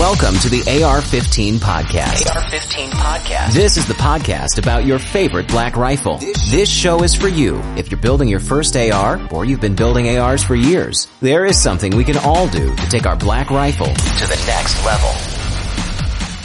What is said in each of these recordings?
Welcome to the AR-15 podcast. AR-15 podcast. This is the podcast about your favorite black rifle. This show is for you if you're building your first AR or you've been building ARs for years. There is something we can all do to take our black rifle to the next level.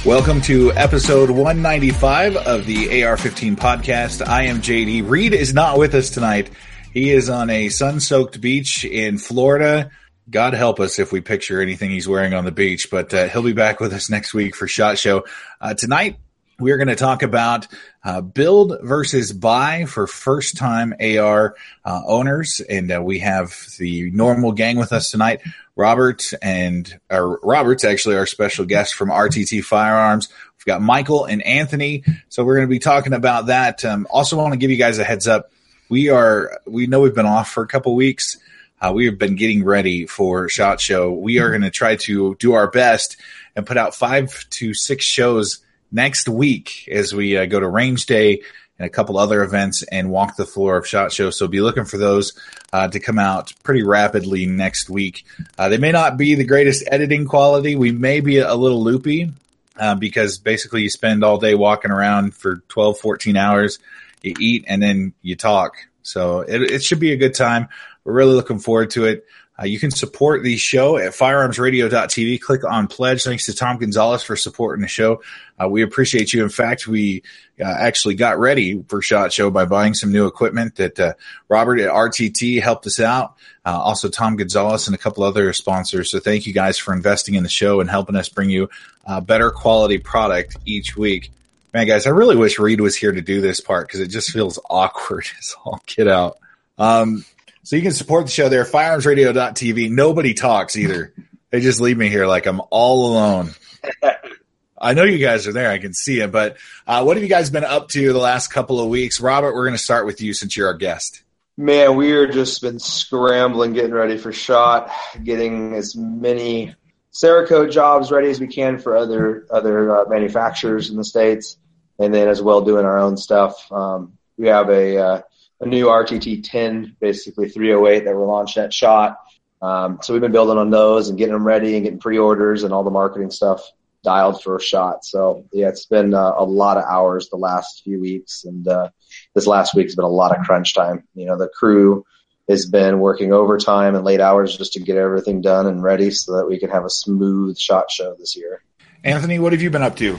Welcome to episode 195 of the AR-15 podcast. I am JD. Reed is not with us tonight. He is on a sun-soaked beach in Florida God help us if we picture anything he's wearing on the beach, but uh, he'll be back with us next week for Shot Show. Uh, tonight, we're going to talk about uh, build versus buy for first time AR uh, owners. And uh, we have the normal gang with us tonight. Robert and Robert's actually our special guest from RTT Firearms. We've got Michael and Anthony. So we're going to be talking about that. Um, also want to give you guys a heads up. We are, we know we've been off for a couple weeks. Uh, we have been getting ready for Shot Show. We are going to try to do our best and put out five to six shows next week as we uh, go to Range Day and a couple other events and walk the floor of Shot Show. So be looking for those uh, to come out pretty rapidly next week. Uh, they may not be the greatest editing quality. We may be a little loopy uh, because basically you spend all day walking around for 12, 14 hours. You eat and then you talk. So it, it should be a good time. We're really looking forward to it. Uh, you can support the show at firearmsradio.tv. Click on pledge. Thanks to Tom Gonzalez for supporting the show. Uh, we appreciate you. In fact, we uh, actually got ready for SHOT Show by buying some new equipment that uh, Robert at RTT helped us out. Uh, also, Tom Gonzalez and a couple other sponsors. So thank you guys for investing in the show and helping us bring you a better quality product each week. Man, guys, I really wish Reed was here to do this part because it just feels awkward as all get out. Um, so you can support the show there, firearmsradio.tv. Nobody talks either. They just leave me here like I'm all alone. I know you guys are there. I can see it. But uh, what have you guys been up to the last couple of weeks? Robert, we're going to start with you since you're our guest. Man, we are just been scrambling, getting ready for shot, getting as many Cerakote jobs ready as we can for other other uh, manufacturers in the states, and then as well doing our own stuff. Um, we have a uh, a new RTT 10, basically 308 that we're launching at Shot. Um, so we've been building on those and getting them ready and getting pre-orders and all the marketing stuff dialed for a shot. So yeah, it's been uh, a lot of hours the last few weeks, and uh, this last week's been a lot of crunch time. You know, the crew has been working overtime and late hours just to get everything done and ready so that we can have a smooth shot show this year. Anthony, what have you been up to?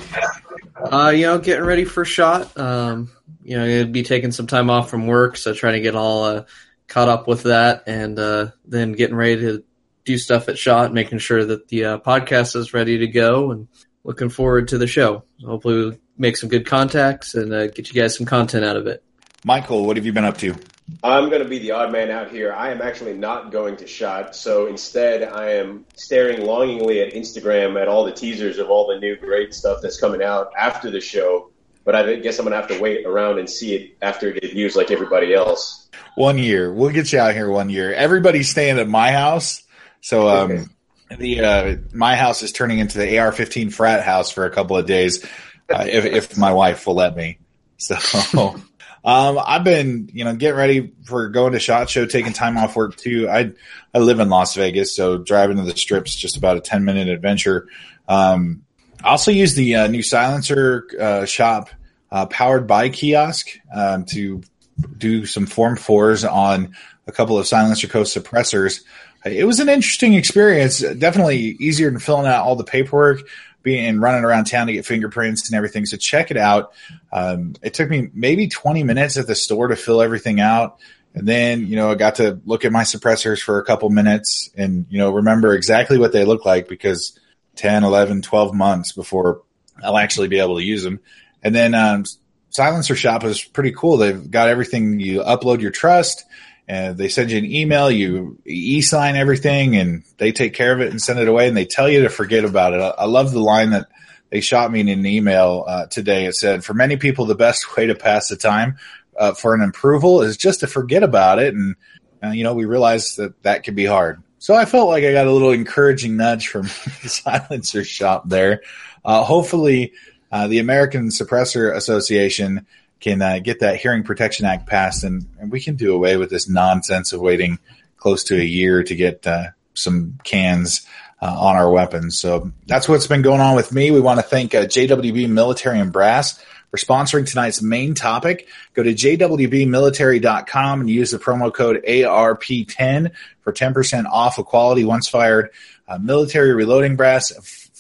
Uh, you know, getting ready for shot. Um, you know, it'd be taking some time off from work, so trying to get all uh, caught up with that, and uh, then getting ready to do stuff at shot, making sure that the uh, podcast is ready to go, and looking forward to the show. Hopefully, we'll make some good contacts and uh, get you guys some content out of it. Michael, what have you been up to? I'm going to be the odd man out here. I am actually not going to shot, so instead I am staring longingly at Instagram at all the teasers of all the new great stuff that's coming out after the show. But I guess I'm going to have to wait around and see it after it debuts like everybody else. One year. We'll get you out here one year. Everybody's staying at my house. So, um, okay. the, uh, my house is turning into the AR 15 frat house for a couple of days. Uh, if, if my wife will let me. So, Um, I've been, you know, getting ready for going to Shot Show, taking time off work too. I I live in Las Vegas, so driving to the strips just about a ten minute adventure. Um, I also use the uh, new silencer uh, shop uh, powered by kiosk um, to do some form fours on a couple of SilencerCo suppressors. It was an interesting experience. Definitely easier than filling out all the paperwork being and running around town to get fingerprints and everything. So check it out. Um, it took me maybe 20 minutes at the store to fill everything out. And then, you know, I got to look at my suppressors for a couple minutes and, you know, remember exactly what they look like because 10, 11, 12 months before I'll actually be able to use them. And then, um, Silencer Shop is pretty cool. They've got everything. You upload your trust and they send you an email, you e-sign everything and they take care of it and send it away and they tell you to forget about it. I, I love the line that they shot me in an email uh, today. It said, for many people, the best way to pass the time uh, for an approval is just to forget about it. And, uh, you know, we realize that that can be hard. So I felt like I got a little encouraging nudge from the silencer shop there. Uh, hopefully, uh, the American Suppressor Association can uh, get that Hearing Protection Act passed, and, and, we can do away with this nonsense of waiting close to a year to get uh, some cans uh, on our weapons. So that's what's been going on with me. We want to thank uh, JWB Military and Brass for sponsoring tonight's main topic. Go to jwbmilitary.com and use the promo code ARP10 for 10% off a quality once fired uh, military reloading brass,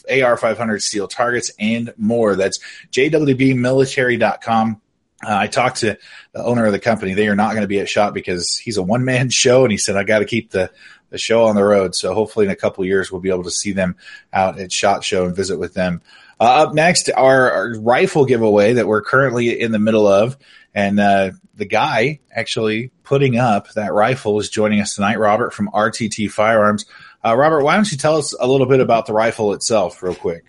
AR 500 steel targets, and more. That's jwbmilitary.com. Uh, I talked to the owner of the company. They are not going to be at SHOT because he's a one man show, and he said I got to keep the the show on the road. So hopefully in a couple years we'll be able to see them out at Shot Show and visit with them. Uh, up next, our, our, rifle giveaway that we're currently in the middle of, and uh, the guy actually putting up that rifle is joining us tonight, Robert from RTT Firearms. Uh, Robert, why don't you tell us a little bit about the rifle itself, real quick?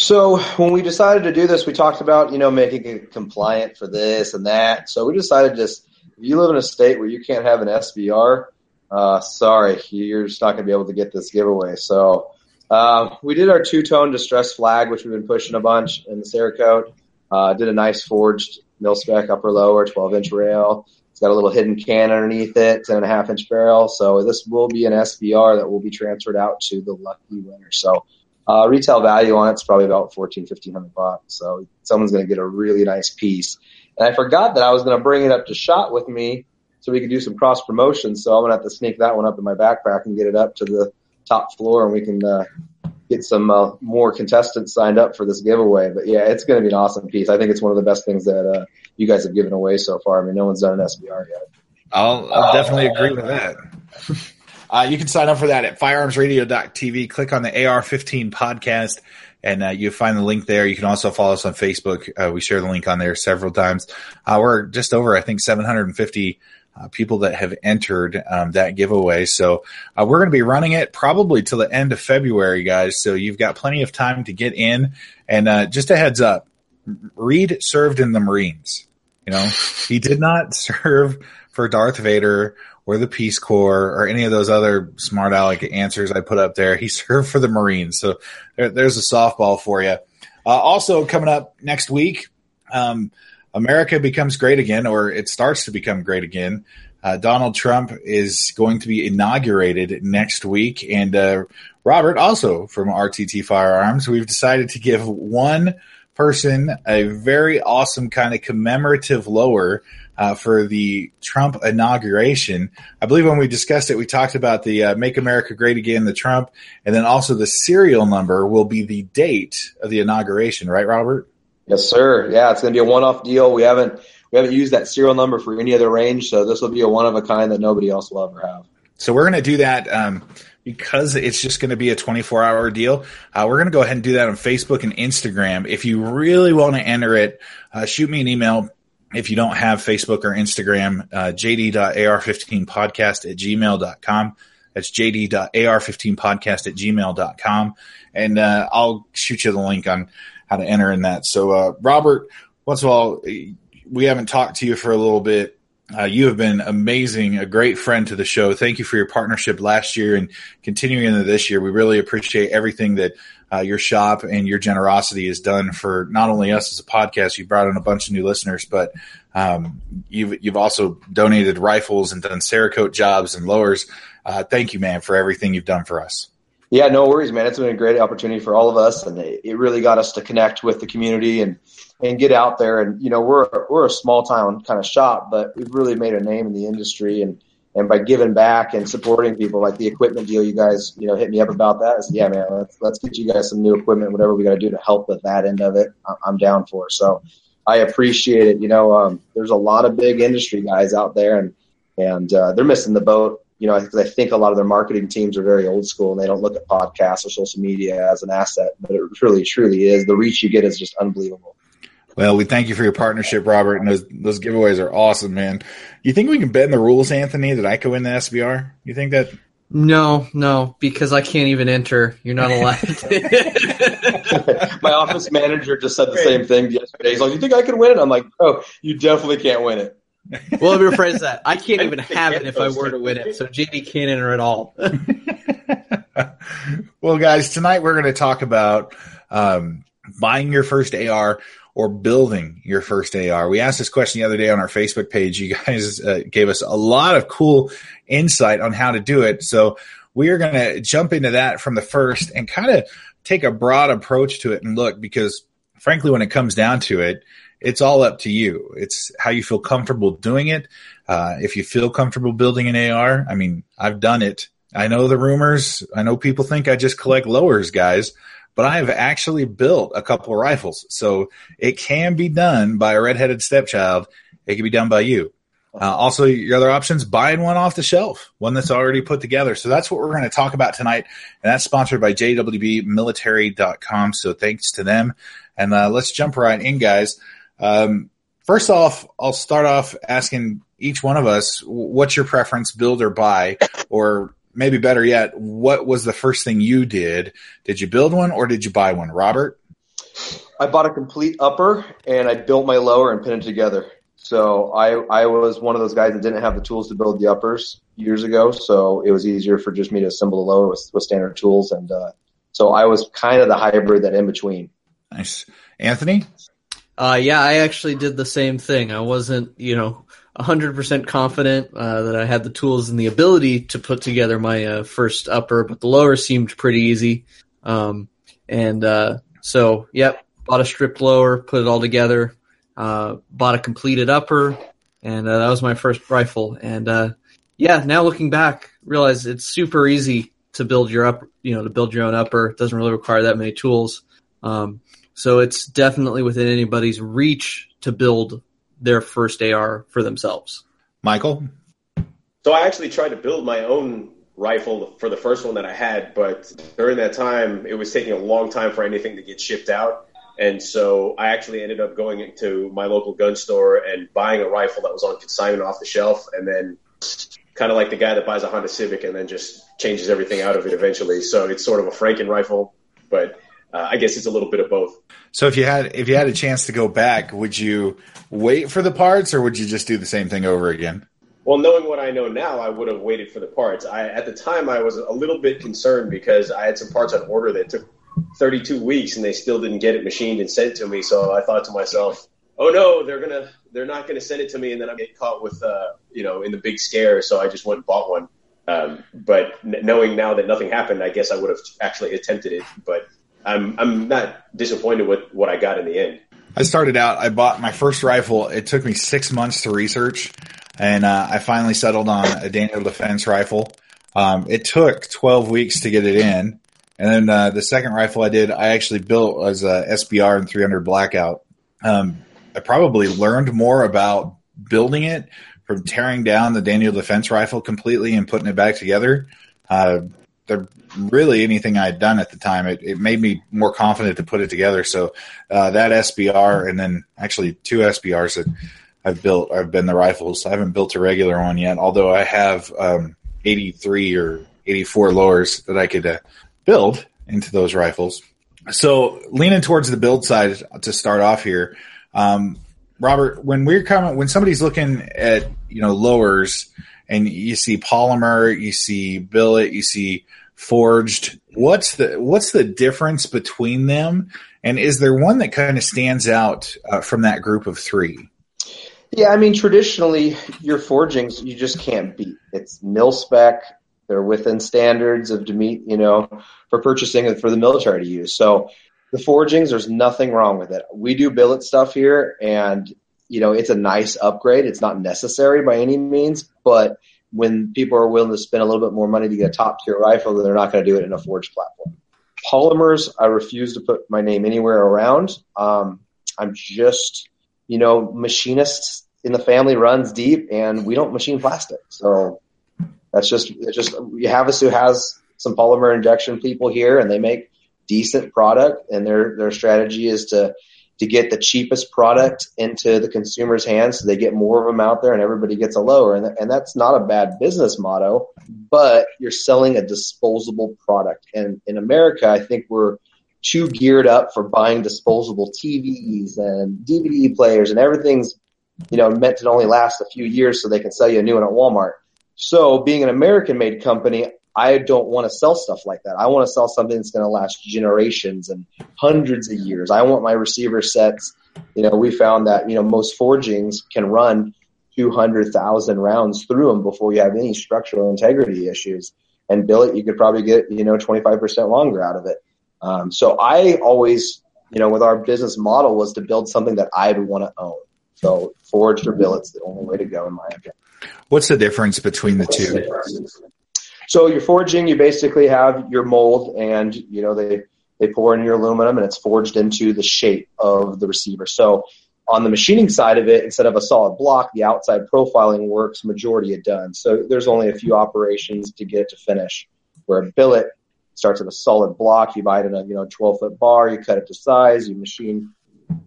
So when we decided to do this, we talked about you know making it compliant for this and that. So we decided just if you live in a state where you can't have an SBR, uh, sorry, you're just not going to be able to get this giveaway. So uh, we did our two tone distress flag, which we've been pushing a bunch in the Cerakote. Uh, did a nice forged mil spec upper lower, 12 inch rail. It's got a little hidden can underneath it, 10 and a half inch barrel. So this will be an SBR that will be transferred out to the lucky winner. So uh, retail value on it's probably about 14, 1500 bucks. So someone's going to get a really nice piece. And I forgot that I was going to bring it up to shot with me so we can do some cross promotion. So I'm gonna have to sneak that one up in my backpack and get it up to the top floor, and we can uh, get some uh, more contestants signed up for this giveaway. But yeah, it's gonna be an awesome piece. I think it's one of the best things that uh, you guys have given away so far. I mean, no one's done an SBR yet. I'll, I'll definitely agree with that. Uh, you can sign up for that at firearmsradio.tv. Click on the AR-15 podcast and uh, you find the link there. You can also follow us on Facebook. Uh, we share the link on there several times. Uh, we're just over, I think, 750 uh, people that have entered um, that giveaway. So uh, we're going to be running it probably till the end of February, guys. So you've got plenty of time to get in. And uh, just a heads up, Reed served in the Marines. You know, he did not serve for Darth Vader or the Peace Corps or any of those other smart aleck answers I put up there. He served for the Marines. So there, there's a softball for you. Uh, also coming up next week, um, America becomes great again, or it starts to become great again. Uh, Donald Trump is going to be inaugurated next week. And uh, Robert, also from RTT Firearms, we've decided to give one person a very awesome kind of commemorative lower uh, for the Trump inauguration. I believe when we discussed it, we talked about the uh, Make America Great Again, the Trump, and then also the serial number will be the date of the inauguration, right, Robert? Yes, sir. Yeah, it's going to be a one-off deal. We haven't we haven't used that serial number for any other range, so this will be a one of a kind that nobody else will ever have. So we're going to do that um, because it's just going to be a 24 hour deal. Uh, we're going to go ahead and do that on Facebook and Instagram. If you really want to enter it, uh, shoot me an email. If you don't have Facebook or Instagram, uh, jd.ar15podcast at gmail.com. That's jd.ar15podcast at gmail.com. And uh, I'll shoot you the link on how to enter in that. So, uh, Robert, once of all, we haven't talked to you for a little bit. Uh, you have been amazing, a great friend to the show. Thank you for your partnership last year and continuing into this year. We really appreciate everything that uh, your shop and your generosity has done for not only us as a podcast. You brought in a bunch of new listeners, but um, you've you've also donated rifles and done Cerakote jobs and lowers. Uh, thank you, man, for everything you've done for us. Yeah, no worries, man. It's been a great opportunity for all of us, and it, it really got us to connect with the community and and get out there. And you know, we're we're a small town kind of shop, but we've really made a name in the industry. And and by giving back and supporting people, like the equipment deal, you guys, you know, hit me up about that. I said, yeah, man, let's let's get you guys some new equipment, whatever we got to do to help with that end of it. I'm down for. So I appreciate it. You know, um, there's a lot of big industry guys out there, and and uh, they're missing the boat you know, because I think a lot of their marketing teams are very old school and they don't look at podcasts or social media as an asset, but it really, truly is. The reach you get is just unbelievable. Well, we thank you for your partnership, Robert, and those those giveaways are awesome, man. You think we can bend the rules, Anthony, that I could win the SBR? You think that? No, no, because I can't even enter. You're not allowed. My office manager just said the same thing yesterday. He's like, "You think I can win it?" I'm like, "Oh, you definitely can't win it." well, let me rephrase that. I can't even have it if I were to win it. So JD can't enter at all. well, guys, tonight we're going to talk about um, buying your first AR or building your first AR. We asked this question the other day on our Facebook page. You guys uh, gave us a lot of cool insight on how to do it. So we are going to jump into that from the first and kind of take a broad approach to it and look because frankly, when it comes down to it, it's all up to you. It's how you feel comfortable doing it. Uh, if you feel comfortable building an AR, I mean, I've done it. I know the rumors. I know people think I just collect lowers, guys, but I have actually built a couple of rifles. So it can be done by a redheaded stepchild. It can be done by you. Uh, also, your other options, buying one off the shelf, one that's already put together. So that's what we're going to talk about tonight. And that's sponsored by jwbmilitary.com. So thanks to them. And uh, let's jump right in, guys. Um, first off, I'll start off asking each one of us, what's your preference, build or buy? Or maybe better yet, what was the first thing you did? Did you build one or did you buy one? Robert? I bought a complete upper and I built my lower and pinned it together. So I I was one of those guys that didn't have the tools to build the uppers years ago. So it was easier for just me to assemble the lower with, with standard tools, and uh, so I was kind of the hybrid that in between. Nice, Anthony. Uh, yeah, I actually did the same thing. I wasn't, you know, 100% confident uh, that I had the tools and the ability to put together my uh, first upper, but the lower seemed pretty easy. Um, and uh, so, yep, bought a stripped lower, put it all together, uh, bought a completed upper, and uh, that was my first rifle. And uh, yeah, now looking back, realize it's super easy to build your up, you know, to build your own upper. It doesn't really require that many tools. Um, so it's definitely within anybody's reach to build their first AR for themselves. Michael? So I actually tried to build my own rifle for the first one that I had, but during that time, it was taking a long time for anything to get shipped out. And so I actually ended up going to my local gun store and buying a rifle that was on consignment off the shelf, and then kind of like the guy that buys a Honda Civic and then just changes everything out of it eventually. So it's sort of a Franken rifle, but uh, I guess it's a little bit of both. So if you had if you had a chance to go back, would you wait for the parts or would you just do the same thing over again? Well, knowing what I know now, I would have waited for the parts. I at the time I was a little bit concerned because I had some parts on order that took 32 weeks and they still didn't get it machined and sent to me. So I thought to myself, oh no, they're gonna they're not gonna send it to me, and then I'm get caught with uh, you know in the big scare. So I just went and bought one. Um, but n- knowing now that nothing happened, I guess I would have actually attempted it. But I'm I'm not disappointed with what I got in the end. I started out. I bought my first rifle. It took me six months to research, and uh, I finally settled on a Daniel Defense rifle. Um, it took 12 weeks to get it in, and then uh, the second rifle I did, I actually built was a SBR and 300 Blackout. Um, I probably learned more about building it from tearing down the Daniel Defense rifle completely and putting it back together. Uh, there really anything I had done at the time. It, it made me more confident to put it together. So uh, that SBR and then actually two SBRs that I've built I've been the rifles. I haven't built a regular one yet, although I have um, 83 or 84 lowers that I could uh, build into those rifles. So leaning towards the build side to start off here, um, Robert, when we're coming, when somebody's looking at you know lowers and you see polymer, you see billet, you see forged, what's the what's the difference between them, and is there one that kind of stands out uh, from that group of three? Yeah, I mean, traditionally, your forgings you just can't beat. It's mil spec. They're within standards of meet, you know, for purchasing and for the military to use. So the forgings, there's nothing wrong with it. We do billet stuff here, and you know, it's a nice upgrade. It's not necessary by any means, but when people are willing to spend a little bit more money to get a top tier rifle, they're not going to do it in a forged platform. Polymers, I refuse to put my name anywhere around. Um, I'm just, you know, machinist in the family runs deep, and we don't machine plastic. So that's just, it's just, Havasu has some polymer injection people here, and they make decent product, and their their strategy is to to get the cheapest product into the consumer's hands so they get more of them out there and everybody gets a lower. And, and that's not a bad business motto, but you're selling a disposable product. And in America, I think we're too geared up for buying disposable TVs and DVD players and everything's, you know, meant to only last a few years so they can sell you a new one at Walmart. So being an American made company, I don't want to sell stuff like that. I want to sell something that's going to last generations and hundreds of years. I want my receiver sets. You know, we found that, you know, most forgings can run 200,000 rounds through them before you have any structural integrity issues. and billet, you could probably get you know 25% longer out of it. Um, so I always, you know, with our business model was to build something that I would want to own. So forged or billet's the only way to go in my opinion. What's the difference between the two? So you're forging, you basically have your mold and, you know, they, they pour in your aluminum and it's forged into the shape of the receiver. So on the machining side of it, instead of a solid block, the outside profiling works majority of done. So there's only a few operations to get it to finish. Where a billet starts with a solid block, you buy it in a you know 12 foot bar, you cut it to size, you machine,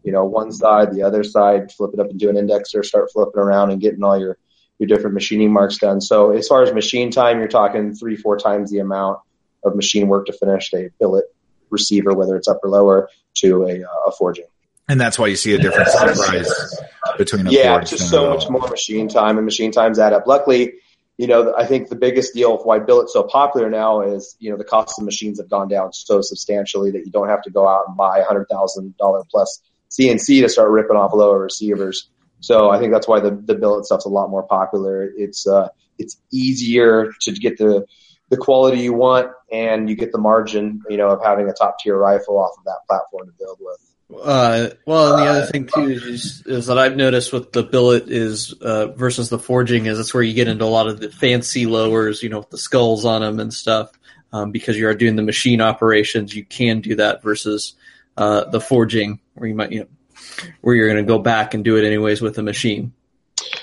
you know one side, the other side, flip it up and do an indexer, start flipping around and getting all your your different machining marks done. So as far as machine time, you're talking three, four times the amount of machine work to finish a billet receiver, whether it's up or lower, to a, uh, a forging. And that's why you see a difference in price between a yeah, just so much more machine time, and machine times add up. Luckily, you know, I think the biggest deal of why billet's so popular now is, you know, the cost of machines have gone down so substantially that you don't have to go out and buy a hundred thousand dollar plus CNC to start ripping off lower receivers. So I think that's why the the billet stuff's a lot more popular. It's uh it's easier to get the the quality you want, and you get the margin, you know, of having a top tier rifle off of that platform to build with. Uh, well, and the other thing too is, is that I've noticed with the billet is uh, versus the forging is that's where you get into a lot of the fancy lowers, you know, with the skulls on them and stuff. Um, because you are doing the machine operations, you can do that versus uh, the forging, where you might, you know, where you're going to go back and do it anyways with a machine.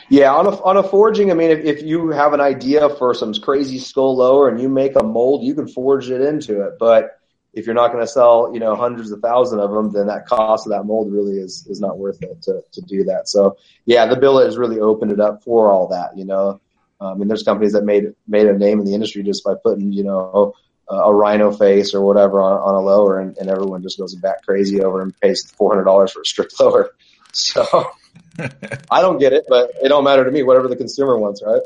Yeah, on a on a forging, I mean, if, if you have an idea for some crazy skull lower and you make a mold, you can forge it into it. But if you're not going to sell, you know, hundreds of thousands of them, then that cost of that mold really is is not worth it to to do that. So yeah, the billet has really opened it up for all that. You know, um, mean, there's companies that made made a name in the industry just by putting, you know, a, rhino face or whatever on, on a lower, and, and everyone just goes back crazy over and pays four hundred dollars for a strip lower. So. I don't get it, but it don't matter to me. Whatever the consumer wants, right?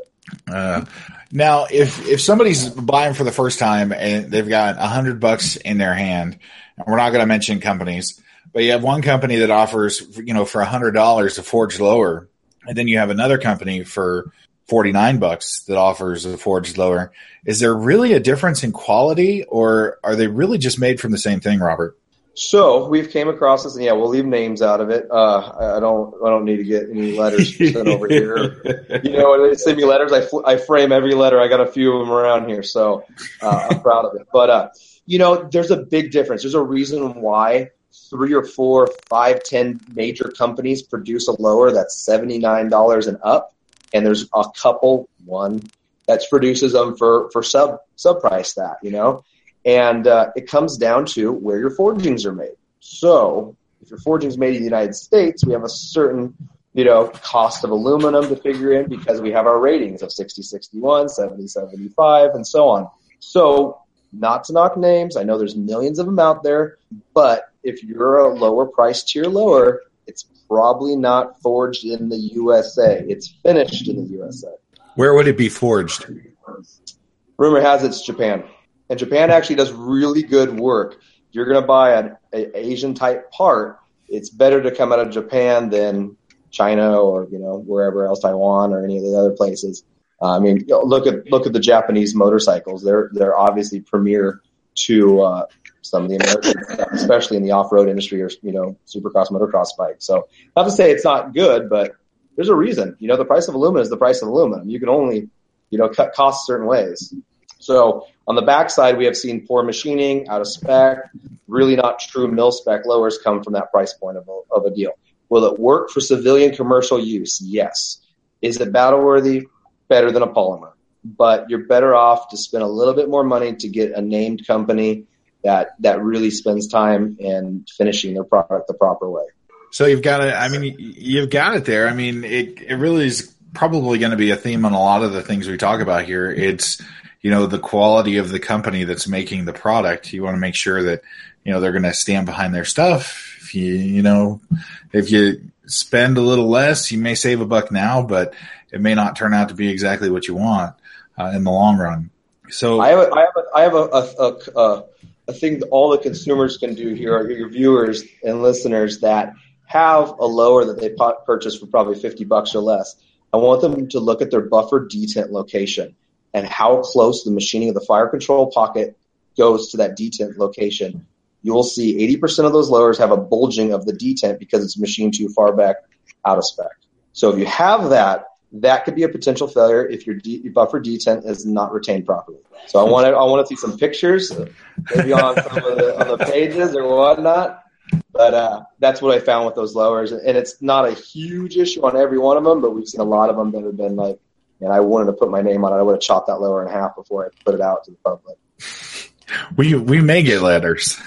Uh, now, if if somebody's buying for the first time and they've got a hundred bucks in their hand, and we're not going to mention companies, but you have one company that offers, you know, for a hundred dollars a forged lower, and then you have another company for forty nine bucks that offers a forged lower. Is there really a difference in quality, or are they really just made from the same thing, Robert? So we've came across this, and yeah, we'll leave names out of it. Uh, I- I don't, I don't need to get any letters sent over here. You know, when they send me letters, I, fl- I frame every letter. I got a few of them around here, so uh, I'm proud of it. But uh, you know, there's a big difference. There's a reason why three or four, five, ten major companies produce a lower that's seventy nine dollars and up, and there's a couple, one that produces them for for sub sub price that. You know, and uh, it comes down to where your forgings are made. So if your forging's made in the United States, we have a certain you know cost of aluminum to figure in because we have our ratings of 60 61 70 75 and so on so not to knock names i know there's millions of them out there but if you're a lower price tier lower it's probably not forged in the usa it's finished in the usa Where would it be forged? rumor has it's Japan, and Japan actually does really good work. If you're going to buy an a Asian type part, it's better to come out of Japan than China or you know wherever else, Taiwan or any of the other places. Uh, I mean, look at look at the Japanese motorcycles. They're they're obviously premier to uh, some of the American stuff, especially in the off road industry or you know supercross motocross bikes. So not to say it's not good, but there's a reason. You know, the price of aluminum is the price of aluminum. You can only you know cut costs certain ways. So on the backside, we have seen poor machining, out of spec, really not true mil spec lowers come from that price point of a, of a deal. Will it work for civilian commercial use? Yes. Is it battle worthy? Better than a polymer. But you're better off to spend a little bit more money to get a named company that, that really spends time in finishing their product the proper way. So you've got it. I mean, you've got it there. I mean, it it really is probably going to be a theme on a lot of the things we talk about here. It's you know the quality of the company that's making the product. You want to make sure that you know they're going to stand behind their stuff. If you you know if you spend a little less, you may save a buck now, but it may not turn out to be exactly what you want uh, in the long run. So I have a, I have a, I have a, a, a, thing that all the consumers can do here, are your viewers and listeners that have a lower that they purchased for probably 50 bucks or less. I want them to look at their buffer detent location and how close the machining of the fire control pocket goes to that detent location, you will see 80% of those lowers have a bulging of the detent because it's machined too far back out of spec. So if you have that, that could be a potential failure if your, de- buffer detent is not retained properly. So I want to I want to see some pictures, maybe on some of the, on the pages or whatnot. But uh, that's what I found with those lowers, and it's not a huge issue on every one of them, but we've seen a lot of them that have been like, and I wanted to put my name on it. I would have chopped that lower in half before I put it out to the public. We we may get letters.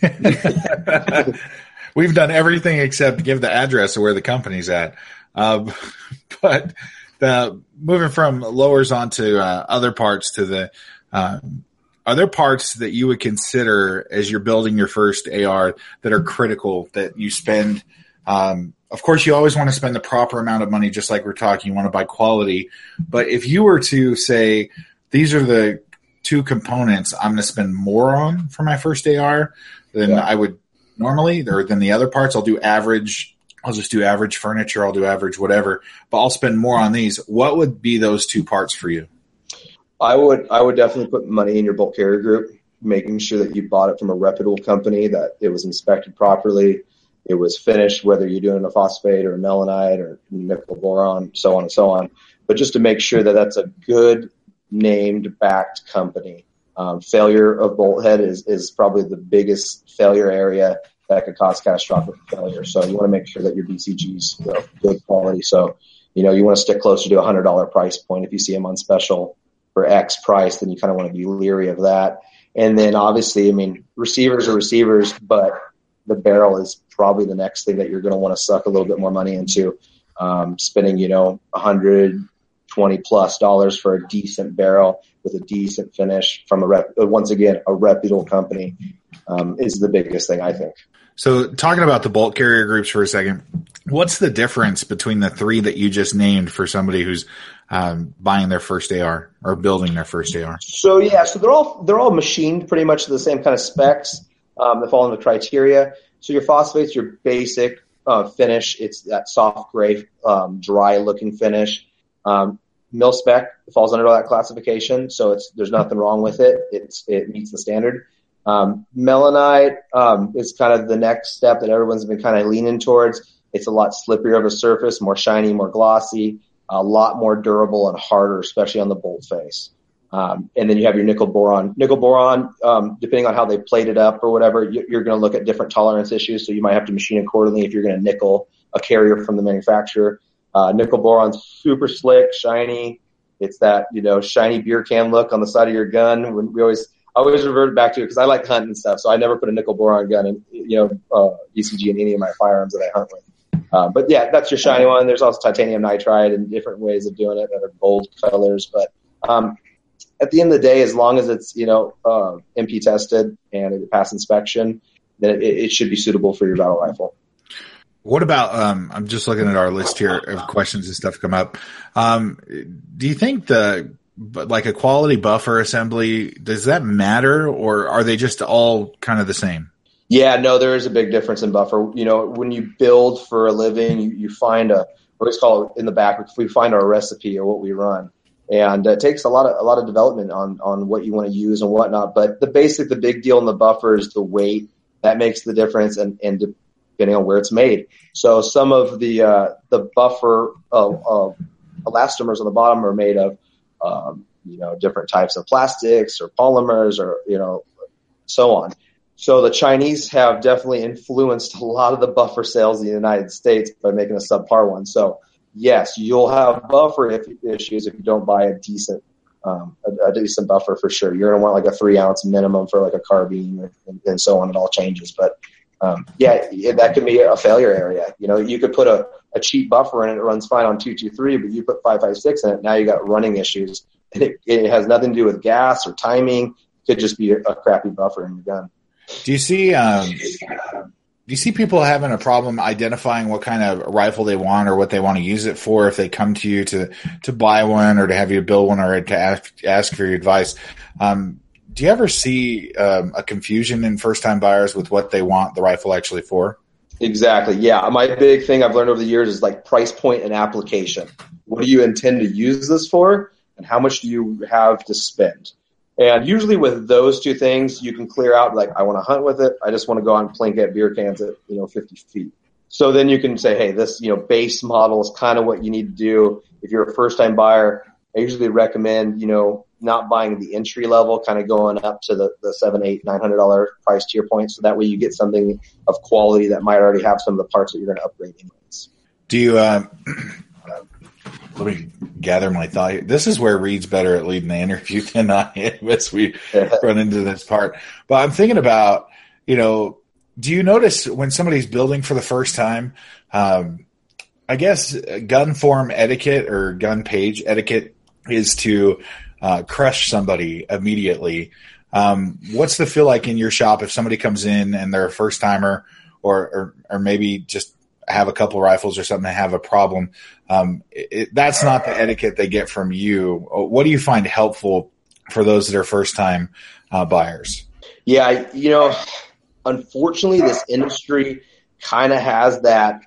We've done everything except give the address of where the company's at. Um, but the moving from lowers onto uh, other parts to the uh, are there parts that you would consider as you're building your first AR that are critical that you spend? Um, of course, you always want to spend the proper amount of money, just like we're talking. You want to buy quality, but if you were to say these are the two components I'm going to spend more on for my first AR than yeah. I would normally, or than the other parts, I'll do average. I'll just do average furniture. I'll do average whatever, but I'll spend more on these. What would be those two parts for you? I would I would definitely put money in your bolt carrier group, making sure that you bought it from a reputable company, that it was inspected properly, it was finished, whether you're doing a phosphate or a Melonite or nickel boron, so on and so on. But just to make sure that that's a good named backed company. Um, failure of bolt head is, is probably the biggest failure area that could cause catastrophic failure. So you want to make sure that your BCG's you know, good quality. So, you know, you want to stick closer to a hundred dollar price point if you see them on special for X price, then you kind of want to be leery of that. And then obviously, I mean, receivers are receivers, but the barrel is probably the next thing that you're going to want to suck a little bit more money into. Um, spending, you know, 120 plus dollars for a decent barrel with a decent finish from a rep, once again, a reputable company um, is the biggest thing I think. So, talking about the bolt carrier groups for a second, what's the difference between the three that you just named for somebody who's um, buying their first AR or building their first AR? So, yeah, so they're all they're all machined pretty much to the same kind of specs um, that fall into the criteria. So, your phosphates, your basic uh, finish, it's that soft gray, um, dry looking finish. Um, mil spec falls under that classification, so it's there's nothing wrong with it. It's it meets the standard. Um, Melonite um, is kind of the next step that everyone's been kind of leaning towards. It's a lot slipperier of a surface, more shiny, more glossy, a lot more durable and harder, especially on the bolt face. Um, and then you have your nickel boron. Nickel boron, um, depending on how they plate it up or whatever, you're going to look at different tolerance issues. So you might have to machine accordingly if you're going to nickel a carrier from the manufacturer. Uh, nickel boron's super slick, shiny. It's that you know shiny beer can look on the side of your gun. We always I always revert back to it because I like hunting and stuff. So I never put a nickel boron gun in, you know, uh, BCG in any of my firearms that I hunt with. Uh, but yeah, that's your shiny one. There's also titanium nitride and different ways of doing it that are gold colors. But um, at the end of the day, as long as it's you know uh, MP tested and it passed inspection, then it, it, should be suitable for your battle rifle. What about? Um, I'm just looking at our list here of questions and stuff come up. Um, do you think the but like a quality buffer assembly, does that matter or are they just all kind of the same? Yeah, no, there is a big difference in buffer. You know, when you build for a living, you, you find a what we call it in the back. We find our recipe or what we run, and it takes a lot of a lot of development on on what you want to use and whatnot. But the basic, the big deal in the buffer is the weight that makes the difference, and and depending on where it's made. So some of the uh, the buffer uh, uh, elastomers on the bottom are made of um, you know, different types of plastics or polymers or, you know, so on. So the Chinese have definitely influenced a lot of the buffer sales in the United States by making a subpar one. So yes, you'll have buffer issues if you don't buy a decent, um, a, a, decent buffer for sure. You're going to want like a three ounce minimum for like a carbine and, and so on. It all changes, but um, yeah, that could be a failure area. You know, you could put a, a cheap buffer in and it runs fine on 223, but you put 556 in it, now you got running issues. And it, it has nothing to do with gas or timing. It could just be a, a crappy buffer in your gun. Do you see, um, do you see people having a problem identifying what kind of rifle they want or what they want to use it for if they come to you to, to buy one or to have you build one or to ask, ask for your advice? Um, do you ever see um, a confusion in first time buyers with what they want the rifle actually for? Exactly. Yeah. My big thing I've learned over the years is like price point and application. What do you intend to use this for? and how much do you have to spend. And usually with those two things, you can clear out like, I want to hunt with it. I just want to go out and plink at beer cans at, you know, 50 feet. So then you can say, hey, this, you know, base model is kind of what you need to do. If you're a first time buyer, I usually recommend, you know, not buying the entry level, kind of going up to the, the seven, eight, nine hundred dollar price tier point. So that way you get something of quality that might already have some of the parts that you're going to upgrade anyways. Do you, uh, let me gather my thought here. This is where Reed's better at leading the interview than I am as we run into this part. But I'm thinking about, you know, do you notice when somebody's building for the first time, um, I guess gun form etiquette or gun page etiquette is to uh, crush somebody immediately. Um, what's the feel like in your shop if somebody comes in and they're a first timer or, or, or maybe just have a couple rifles or something and have a problem? Um, it, that's not the etiquette they get from you. What do you find helpful for those that are first time uh, buyers? Yeah, you know, unfortunately, this industry kind of has that.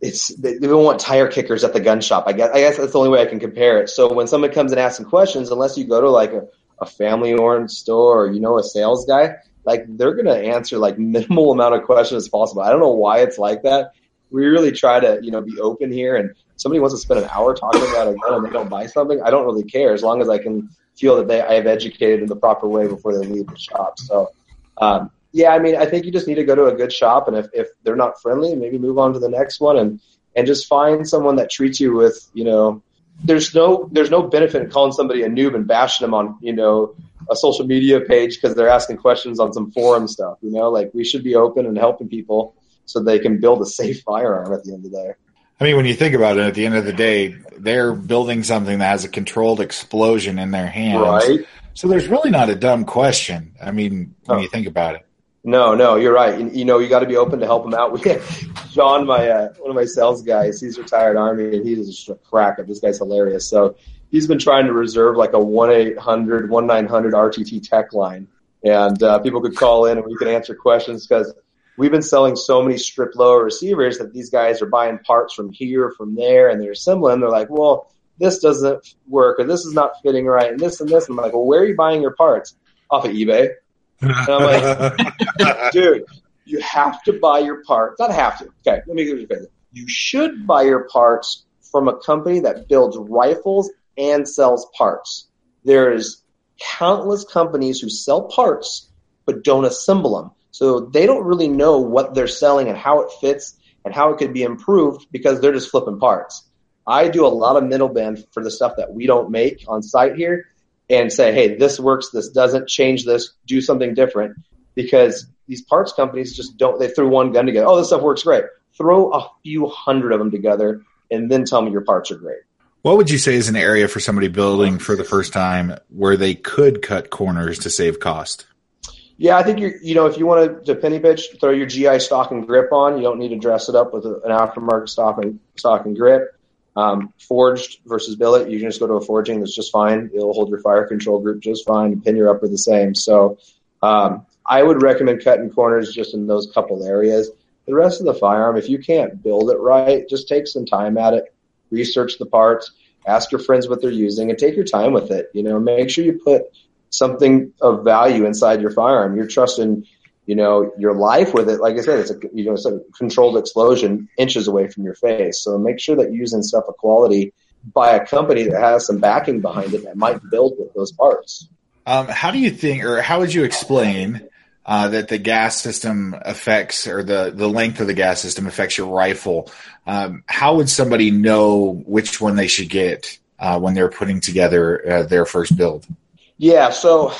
It's they they don't want tire kickers at the gun shop. I guess I guess that's the only way I can compare it. So when someone comes and asks some questions, unless you go to like a, a family owned store or you know a sales guy, like they're gonna answer like minimal amount of questions as possible. I don't know why it's like that. We really try to you know be open here, and somebody wants to spend an hour talking about a gun and they don't buy something, I don't really care as long as I can feel that they I have educated in the proper way before they leave the shop. So um, yeah, I mean, I think you just need to go to a good shop, and if, if they're not friendly, maybe move on to the next one, and and just find someone that treats you with, you know, there's no there's no benefit in calling somebody a noob and bashing them on, you know, a social media page because they're asking questions on some forum stuff. You know, like we should be open and helping people so they can build a safe firearm at the end of the day. I mean, when you think about it, at the end of the day, they're building something that has a controlled explosion in their hands. Right. So there's really not a dumb question. I mean, when Oh. you think about it. No, no, you're right. You, you know, you got to be open to help them out. John, my uh, one of my sales guys, he's retired Army, and he's just a crack up. This guy's hilarious. So he's been trying to reserve like a one 800 one 900 RTT tech line, and uh, people could call in and we could answer questions because we've been selling so many strip lower receivers that these guys are buying parts from here, from there, and they're assembling. They're like, well, this doesn't work, or this is not fitting right, and this and this. And I'm like, well, where are you buying your parts? Off of eBay. Like, dude, you have to buy your parts. Not have to. Okay, let me give you a favor. You should buy your parts from a company that builds rifles and sells parts. There's countless companies who sell parts but don't assemble them. So they don't really know what they're selling and how it fits and how it could be improved because they're just flipping parts. I do a lot of middlemen for the stuff that we don't make on site here and say, hey, this works, this doesn't, change this, do something different. Because these parts companies just don't, they threw one gun together. Oh, this stuff works great. Throw a few hundred of them together and then tell me your parts are great. What would you say is an area for somebody building for the first time where they could cut corners to save cost? Yeah, I think you you know if you want to, to penny pitch, throw your GI stock and grip on. You don't need to dress it up with a, an aftermarket stock and stock and grip. Um, forged versus billet, you can just go to a forging that's just fine. It'll hold your fire control group just fine. Pin your upper the same. So um, I would recommend cutting corners just in those couple areas. The rest of the firearm, if you can't build it right, just take some time at it. Research the parts. Ask your friends what they're using, and take your time with it. You know, make sure you put something of value inside your firearm. You're trusting, you know, your life with it. Like I said, it's a you know it's a controlled explosion inches away from your face. So make sure that you're using stuff of quality by a company that has some backing behind it that might build with those parts. Um, how do you think, or how would you explain uh, that the gas system affects, or the, the length of the gas system affects your rifle? Um, how would somebody know which one they should get uh, when they're putting together uh, their first build? Yeah, so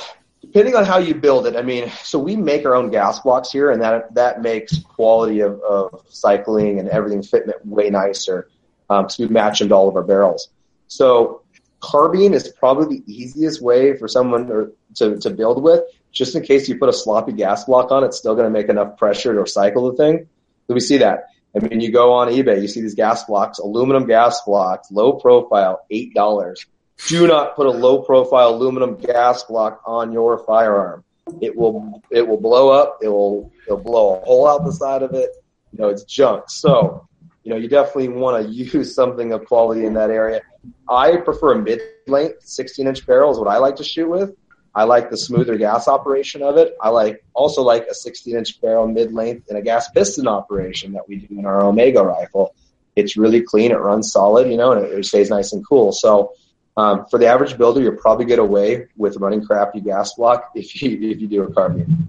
depending on how you build it, I mean, so we make our own gas blocks here, and that that makes quality of, of cycling and everything fitment way nicer because we match them to all of our barrels. So carbine is probably the easiest way for someone or, to, to build with. Just in case you put a sloppy gas block on, it's still going to make enough pressure to cycle the thing. So we see that. I mean, you go on eBay, you see these gas blocks, aluminum gas blocks, low profile, eight dollars. Do not put a low profile aluminum gas block on your firearm. It will it will blow up. It will it'll blow a hole out the side of it. You know, it's junk. So, you know, you definitely want to use something of quality in that area. I prefer a mid-length 16-inch barrel is what I like to shoot with. I like the smoother gas operation of it. I like also like a 16-inch barrel mid-length and a gas piston operation that we do in our Omega rifle. It's really clean. It runs solid, you know, and it, it stays nice and cool. So um, for the average builder, you'll probably get away with running crappy gas block if you if you do a carbine.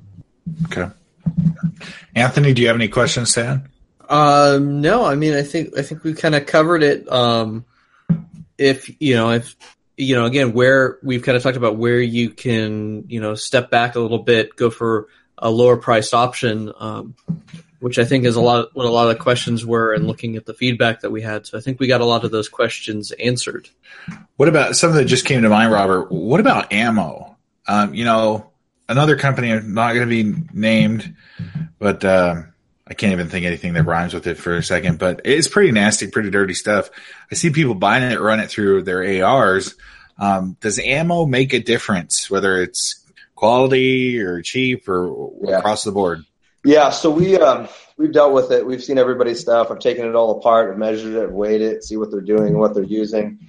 Okay. Anthony, do you have any questions, Stan? Um, no, I mean, I think I think we kind of covered it. Um, if you know, if you know, again, where we've kind of talked about where you can, you know, step back a little bit, go for a lower priced option, um, which I think is a lot what a lot of the questions were, and looking at the feedback that we had. So I think we got a lot of those questions answered. What about something that just came to mind, Robert? What about ammo? Um, you know, another company, not going to be named, but um, I can't even think anything that rhymes with it for a second. But it's pretty nasty, pretty dirty stuff. I see people buying it, run it through their ARs. Um, does ammo make a difference, whether it's quality or cheap or Yeah. across the board? Yeah, so we um, we've dealt with it. We've seen everybody's stuff. I've taken it all apart, I've measured it, weighed it, see what they're doing and what they're using.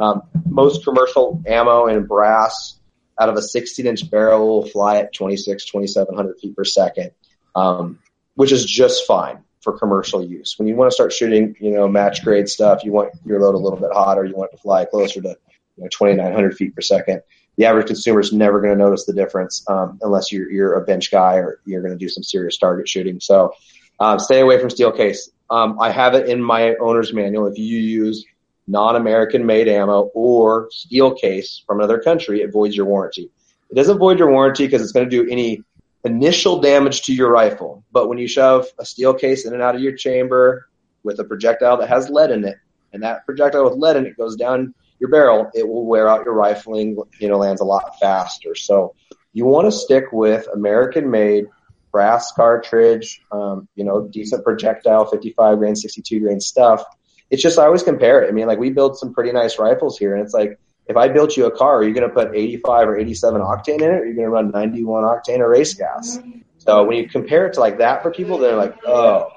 Um, most commercial ammo and brass out of a 16 inch barrel will fly at 26, 2700 feet per second, um, which is just fine for commercial use. When you want to start shooting, you know, match grade stuff, you want your load a little bit hotter, you want it to fly closer to you know 2900 feet per second. The average consumer is never going to notice the difference um, unless you're, you're a bench guy or you're going to do some serious target shooting. So um, stay away from steel case. Um, I have it in my owner's manual. If you use non-American made ammo or steel case from another country, it voids your warranty. It doesn't void your warranty because it's going to do any initial damage to your rifle. But when you shove a steel case in and out of your chamber with a projectile that has lead in it, and that projectile with lead in it goes down your barrel, it will wear out your rifling, you know, lands a lot faster. So you want to stick with American made brass cartridge, um, you know, decent projectile, 55 grain, 62 grain stuff. It's just, I always compare it. I mean, like we build some pretty nice rifles here and it's like, if I built you a car, are you going to put 85 or 87 octane in it? Or are you going to run 91 octane or race gas? So when you compare it to like that for people, they're like, oh,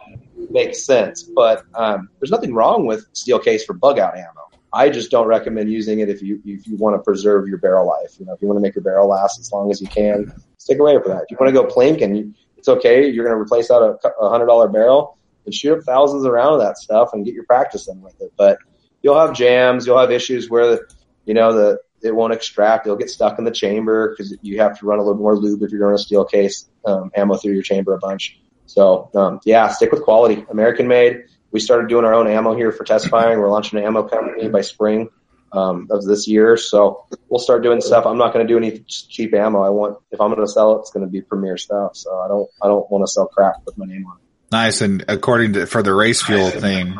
makes sense. But um, there's nothing wrong with steel case for bug out ammo. I just don't recommend using it if you if you want to preserve your barrel life. You know, if you want to make your barrel last as long as you can, stick away from that. If you want to go plink and you, it's okay, you're going to replace out a, a hundred dollar barrel and shoot up thousands around of that stuff and get your practice in with it. But you'll have jams, you'll have issues where the, you know the it won't extract. It'll get stuck in the chamber because you have to run a little more lube if you're going to steel case um, ammo through your chamber a bunch. So um, yeah, stick with quality, American made. We started doing our own ammo here for test firing. We're launching an ammo company by spring um, of this year, so we'll start doing stuff. I'm not going to do any cheap ammo. I want if I'm going to sell it, it's going to be premier stuff. So I don't I don't want to sell crap with my name on it. Nice. And according to for the race fuel thing,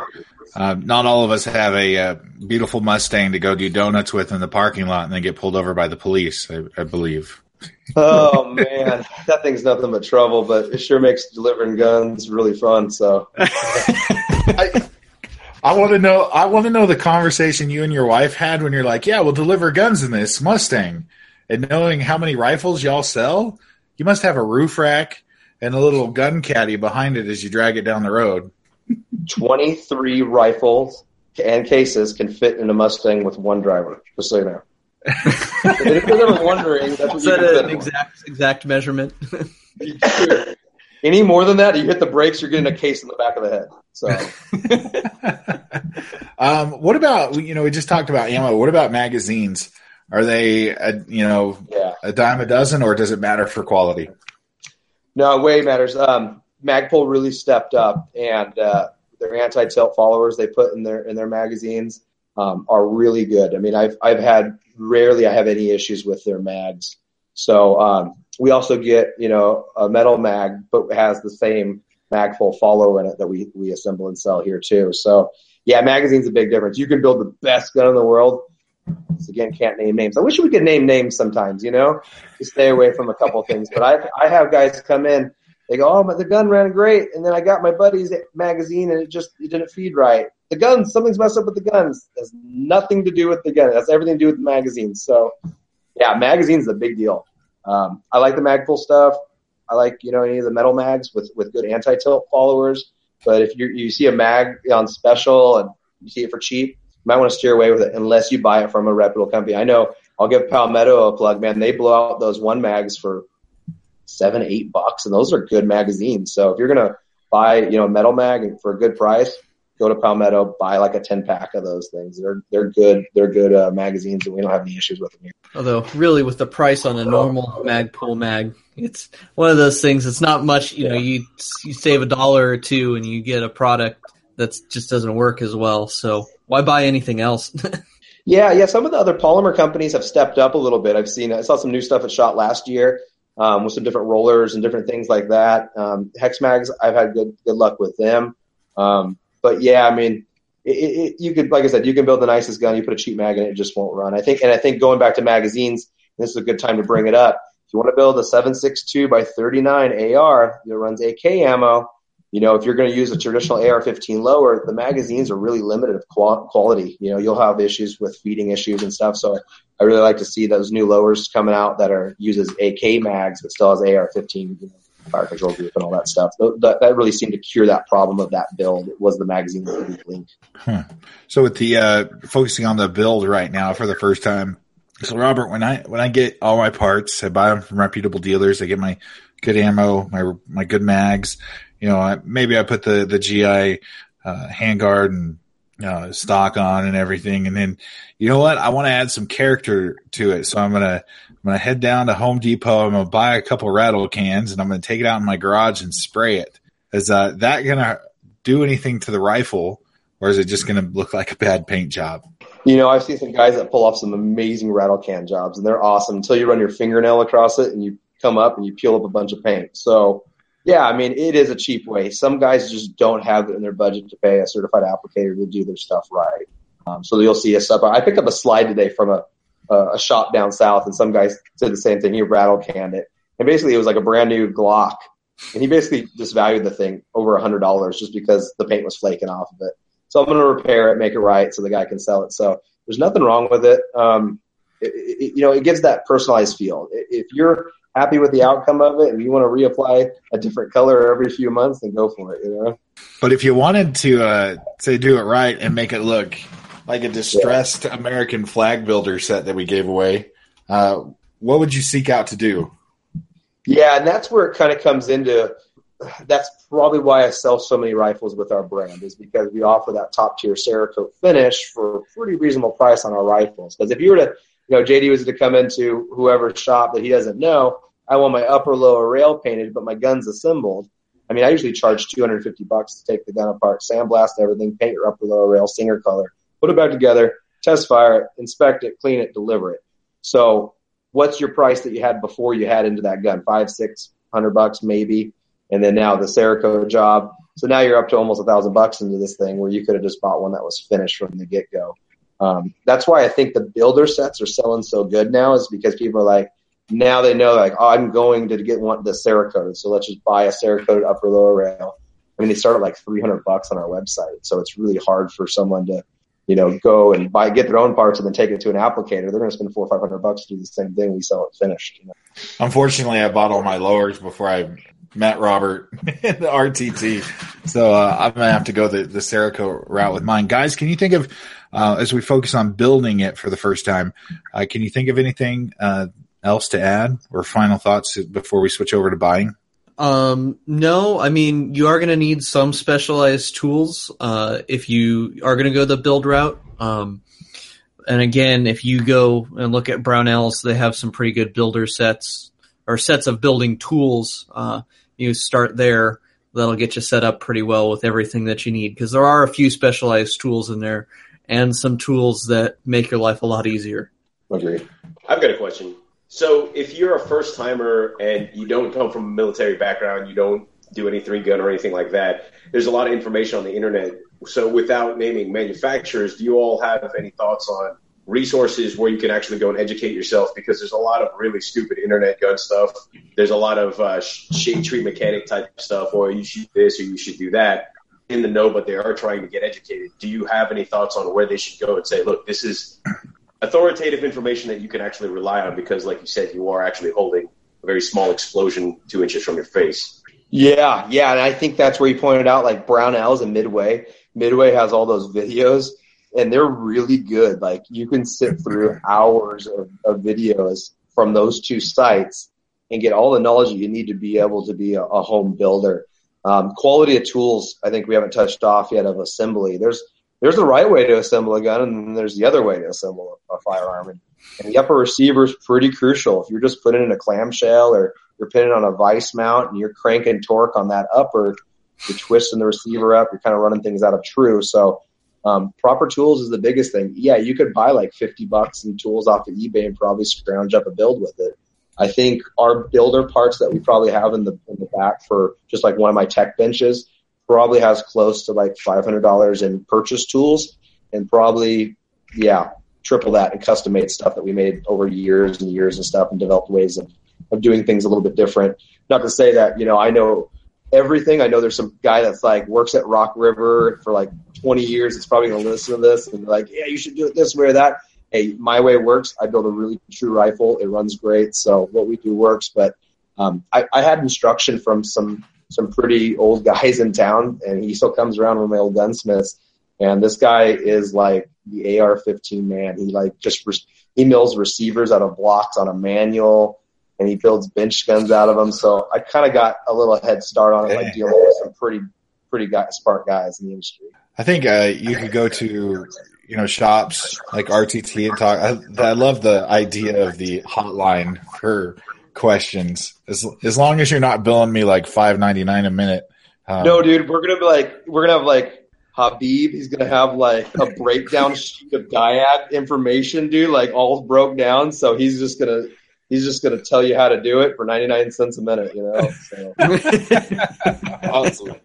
uh, not all of us have a uh, beautiful Mustang to go do donuts with in the parking lot and then get pulled over by the police. I, I believe. Oh man, that thing's nothing but trouble, but it sure makes delivering guns really fun. So I, I want to know. I want to know the conversation you and your wife had when you're like, "Yeah, we'll deliver guns in this Mustang," and knowing how many rifles y'all sell, you must have a roof rack and a little gun caddy behind it as you drag it down the road. 23 rifles and cases can fit in a Mustang with one driver. Just so you know. If you're ever wondering, that's what Is that can an in exact exact measurement? Any more than that, you hit the brakes, you're getting a case in the back of the head. So um, what about you know we just talked about ammo. What about magazines? Are they a, you know yeah, a dime a dozen, or does it matter for quality? no, way matters. Um, Magpul really stepped up, and uh, their anti-tilt followers they put in their in their magazines um, are really good. I mean, I've I've had rarely I have any issues with their mags. So um, we also get you know a metal mag, but has the same Magpul follow in it that we we assemble and sell here too. So yeah, magazine's a big difference. You can build the best gun in the world. Again, can't name names. I wish we could name names sometimes, you know, to stay away from a couple things. But I I have guys come in. They go, oh, but the gun ran great, and then I got my buddy's magazine, and it just it didn't feed right. The guns, something's messed up with the guns. It has nothing to do with the gun. It has everything to do with the magazine. So, yeah, magazines a big deal. Um, I like the Magpul stuff. I like you know any of the metal mags with with good anti tilt followers. But if you you see a mag on special and you see it for cheap, you might want to steer away with it unless you buy it from a reputable company. I know I'll give Palmetto a plug, man. They blow out those one mags for seven, eight bucks, and those are good magazines. So if you're gonna buy, you know, a metal mag for a good price, go to Palmetto, buy like a ten pack of those things. They're they're good. They're good uh, magazines, and we don't have any issues with them here. Although, really, with the price on a normal Magpul mag, it's one of those things. It's not much. You know, you you save a dollar or two, and you get a product that just doesn't work as well. So why buy anything else? Yeah, yeah. Some of the other polymer companies have stepped up a little bit. I've seen, I saw some new stuff at Shot last year um, with some different rollers and different things like that. Um, Hex mags, I've had good good luck with them. Um, but yeah, I mean, it, it, you could, like I said, you can build the nicest gun. You put a cheap mag in it, it just won't run. I think, and I think going back to magazines, this is a good time to bring it up. If you want to build a 7.62 by 39 AR that runs AK ammo, you know, if you're going to use a traditional AR-15 lower, the magazines are really limited of quality. You know, you'll have issues with feeding issues and stuff. So I really like to see those new lowers coming out that are uses AK mags but still has AR-15 you know, fire control group and all that stuff. That, that really seemed to cure that problem of that build. It was the magazine link. Huh. So with the uh, focusing on the build right now for the first time. So Robert, when I when I get all my parts, I buy them from reputable dealers. I get my good ammo, my my good mags you know, maybe I put the the GI uh, handguard and uh, stock on and everything, and then you know what? I want to add some character to it, so I'm gonna I'm gonna head down to Home Depot. I'm gonna buy a couple rattle cans, and I'm gonna take it out in my garage and spray it. Is uh, that gonna do anything to the rifle, or is it just gonna look like a bad paint job? You know, I've seen some guys that pull off some amazing rattle can jobs, and they're awesome until you run your fingernail across it and you come up and you peel up a bunch of paint. So yeah, I mean, it is a cheap way. Some guys just don't have it in their budget to pay a certified applicator to do their stuff right. Um, so you'll see a sub. I picked up a slide today from a, a shop down south, and some guys said the same thing. He rattle canned it, and basically it was like a brand new Glock, and he basically just valued the thing over a hundred dollars just because the paint was flaking off of it. So I'm going to repair it, make it right, so the guy can sell it. So there's nothing wrong with it. Um, it, it, you know, it gives that personalized feel. If you're happy with the outcome of it and you want to reapply a different color every few months, then go for it. You know. But if you wanted to uh, say do it right and make it look like a distressed yeah. American flag builder set that we gave away, uh, what would you seek out to do? Yeah, and that's where it kind of comes into. That's probably why I sell so many rifles with our brand is because we offer that top tier Cerakote finish for a pretty reasonable price on our rifles. Because if you were to you know, JD was to come into whoever's shop that he doesn't know. I want my upper lower rail painted, but my gun's assembled. I mean, I usually charge 250 bucks to take the gun apart, sandblast everything, paint your upper lower rail, Singer color, put it back together, test fire it, inspect it, clean it, deliver it. So, what's your price that you had before you had into that gun? Five, six hundred bucks maybe, and then now the Cerakote job. So now you're up to almost a thousand bucks into this thing where you could have just bought one that was finished from the get go. Um, that's why I think the builder sets are selling so good now is because people are like, now they know like, oh, I'm going to get one the Cerakote, so let's just buy a Cerakote upper lower rail. I mean, they start at like 300 bucks on our website, so it's really hard for someone to, you know, go and buy get their own parts and then take it to an applicator. They're going to spend four or five hundred bucks to do the same thing. We sell it finished. You know? Unfortunately, I bought all my lowers before I met Robert in the RTT, so uh, I'm gonna have to go the the Cerakote route with mine. Guys, can you think of uh, as we focus on building it for the first time, uh, can you think of anything uh, else to add or final thoughts before we switch over to buying? Um, no, I mean, you are going to need some specialized tools uh, if you are going to go the build route. Um, and again, if you go and look at Brownells, they have some pretty good builder sets or sets of building tools. Uh, you start there. That'll get you set up pretty well with everything that you need because there are a few specialized tools in there and some tools that make your life a lot easier. Agree. I've got a question. So, if you're a first timer and you don't come from a military background, you don't do any three gun or anything like that, there's a lot of information on the internet. So, without naming manufacturers, do you all have any thoughts on resources where you can actually go and educate yourself? Because there's a lot of really stupid internet gun stuff. There's a lot of uh, shade tree mechanic type stuff, or you should do this or you should do that in the know, but they are trying to get educated. Do you have any thoughts on where they should go and say, look, this is authoritative information that you can actually rely on because, like you said, you are actually holding a very small explosion two inches from your face. Yeah, yeah, and I think that's where you pointed out like Brownells and Midway. Midway has all those videos, and they're really good. Like you can sit through hours of, of videos from those two sites and get all the knowledge you need to be able to be a, a home builder. Um, quality of tools, I think we haven't touched off yet of assembly. There's there's the right way to assemble a gun, and then there's the other way to assemble a, a firearm. And, and the upper receiver is pretty crucial. If you're just putting in a clamshell or you're it on a vice mount and you're cranking torque on that upper, you're twisting the receiver up, you're kind of running things out of true. So um, proper tools is the biggest thing. Yeah, you could buy like 50 bucks in tools off of eBay and probably scrounge up a build with it. I think our builder parts that we probably have in the in the back for just like one of my tech benches probably has close to like five hundred dollars in purchase tools and probably yeah triple that in custom made stuff that we made over years and years and stuff and developed ways of, of doing things a little bit different. Not to say that you know I know everything. I know there's some guy that's like works at Rock River for like 20 years. It's probably going to listen to this and like, yeah, you should do it this way or that hey, my way works. I build a really true rifle. It runs great. So what we do works. But um, I, I had instruction from some some pretty old guys in town, and he still comes around with my old gunsmiths. And this guy is like the AR-15 man. He like just he mills receivers out of blocks on a manual, and he builds bench guns out of them. So I kind of got a little head start on it, like dealing with some pretty pretty guy, smart guys in the industry. I think uh, you could go to you know shops like RTT and talk. I, I love the idea of the hotline for questions. As as long as you're not billing me like five ninety nine a minute. Um, no, dude, we're gonna be like we're gonna have like Habib. He's gonna have like a breakdown sheet of Diag information, dude, like all broke down. So he's just gonna he's just gonna tell you how to do it for ninety nine cents a minute. You know. So. awesome.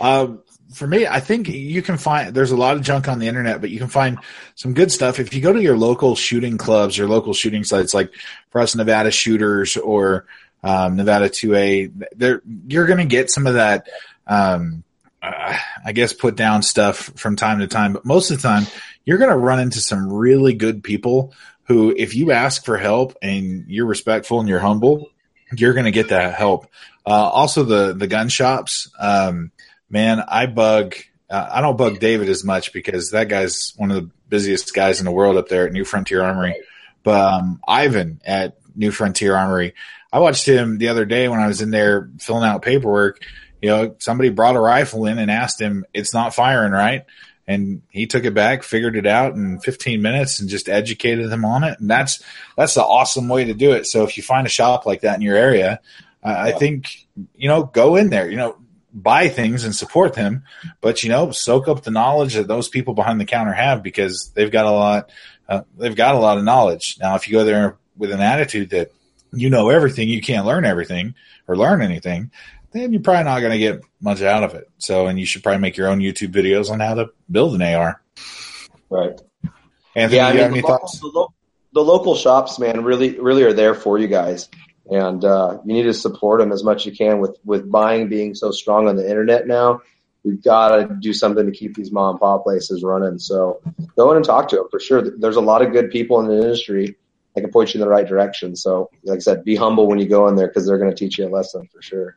Um, for me, I think you can find there's a lot of junk on the internet, but you can find some good stuff if you go to your local shooting clubs your local shooting sites like for us Nevada Shooters or um, Nevada 2A. There, you're going to get some of that. Um, uh, I guess put down stuff from time to time, but most of the time you're going to run into some really good people who, if you ask for help and you're respectful and you're humble, you're going to get that help. Uh, also, the the gun shops. Um, man, I bug. Uh, I don't bug David as much because that guy's one of the busiest guys in the world up there at New Frontier Armory. But um, Ivan at New Frontier Armory, I watched him the other day when I was in there filling out paperwork. You know, somebody brought a rifle in and asked him, "It's not firing right," and he took it back, figured it out in 15 minutes, and just educated them on it. And that's that's the awesome way to do it. So if you find a shop like that in your area, uh, I think you know go in there. You know, buy things and support them, but you know, soak up the knowledge that those people behind the counter have because they've got a lot. Uh, they've got a lot of knowledge. Now, if you go there with an attitude that you know everything, you can't learn everything or learn anything, then you're probably not going to get much out of it. So, and you should probably make your own YouTube videos on how to build an AR. Right. Anthony, yeah, I mean, the, local, the, lo- the local shops, man, really, really are there for you guys and uh, you need to support them as much as you can with with buying being so strong on the internet now. We've got to do something to keep these mom and pop places running. So go in and talk to them for sure. There's a lot of good people in the industry that can point you in the right direction. So like i said be humble when you go in there because they're going to teach you a lesson for sure.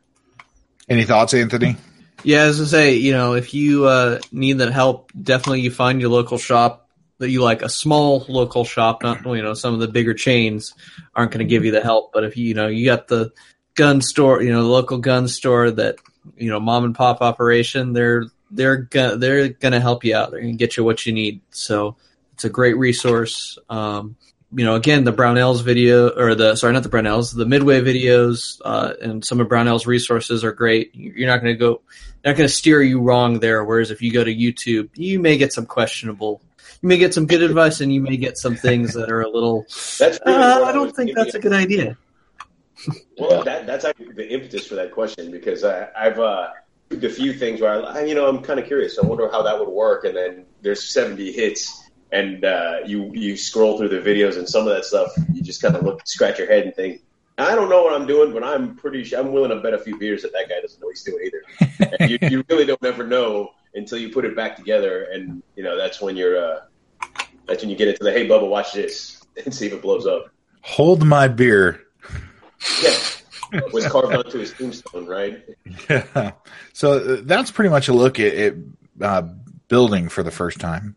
Any thoughts anthony? Yeah as i say you know if you uh, need that help definitely you find your local shop that you like a small local shop, not you know some of the bigger chains aren't going to give you the help. But if you know you got the gun store, you know the local gun store that you know mom and pop operation, they're they're gonna they're gonna help you out. They're gonna get you what you need. So it's a great resource. Um, you know, again, the Brownells video or the sorry, not the Brownells, the Midway videos uh, and some of Brownell's resources are great. You're not going to go, not going to steer you wrong there. Whereas if you go to YouTube, you may get some questionable you may get some good advice, and you may get some things that are a little. That's really uh, I don't think that's a good idea. Well, that, that's actually the impetus for that question because I, I've uh, a few things where I, you know, I'm kind of curious. I wonder how that would work, and then there's 70 hits, and uh, you you scroll through the videos, and some of that stuff you just kind of look, scratch your head, and think, I don't know what I'm doing, but I'm pretty sure I'm willing to bet a few beers that that guy doesn't know he's doing either. you, you really don't ever know until you put it back together, and you know that's when you're uh, that's when you get into the hey Bubba, watch this and see if it blows up. Hold my beer. Yeah, was carved onto his tombstone, right? Yeah. So uh, that's pretty much a look at, at uh, building for the first time.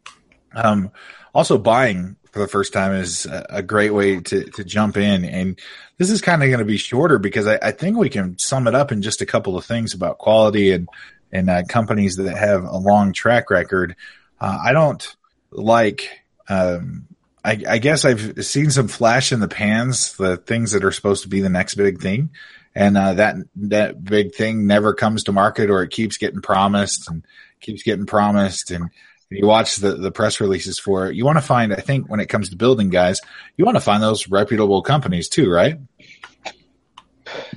Um, also, buying for the first time is a, a great way to, to jump in. And this is kind of going to be shorter because I, I, think we can sum it up in just a couple of things about quality and, and uh, companies that have a long track record. Uh, I don't like, um, I, I, guess I've seen some flash in the pans, the things that are supposed to be the next big thing. And uh, that that big thing never comes to market, or it keeps getting promised and keeps getting promised, and you watch the, the press releases for it, you want to find, I think, when it comes to building guys, you want to find those reputable companies too, right?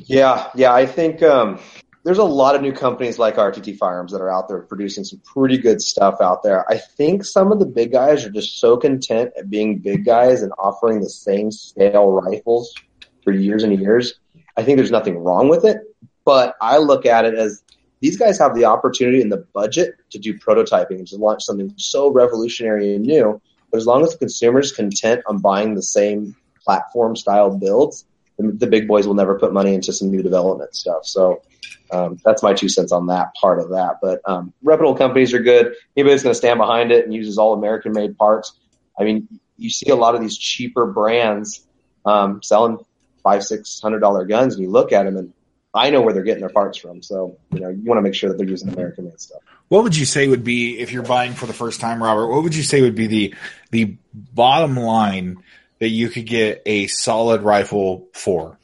Yeah, yeah. I think um, there's a lot of new companies like RTT Firearms that are out there producing some pretty good stuff out there. I think some of the big guys are just so content at being big guys and offering the same scale rifles for years and years. I think there's nothing wrong with it, but I look at it as these guys have the opportunity and the budget to do prototyping and to launch something so revolutionary and new. But as long as the consumer is content on buying the same platform style builds, the, the big boys will never put money into some new development stuff. So um, that's my two cents on that part of that. But um, reputable companies are good. Anybody that's going to stand behind it and uses all American made parts. I mean, you see a lot of these cheaper brands um, selling five, six hundred dollar guns, and you look at them and I know where they're getting their parts from. So, you know, you want to make sure that they're using American made stuff. What would you say would be if you're buying for the first time, Robert? What would you say would be the the bottom line that you could get a solid rifle for?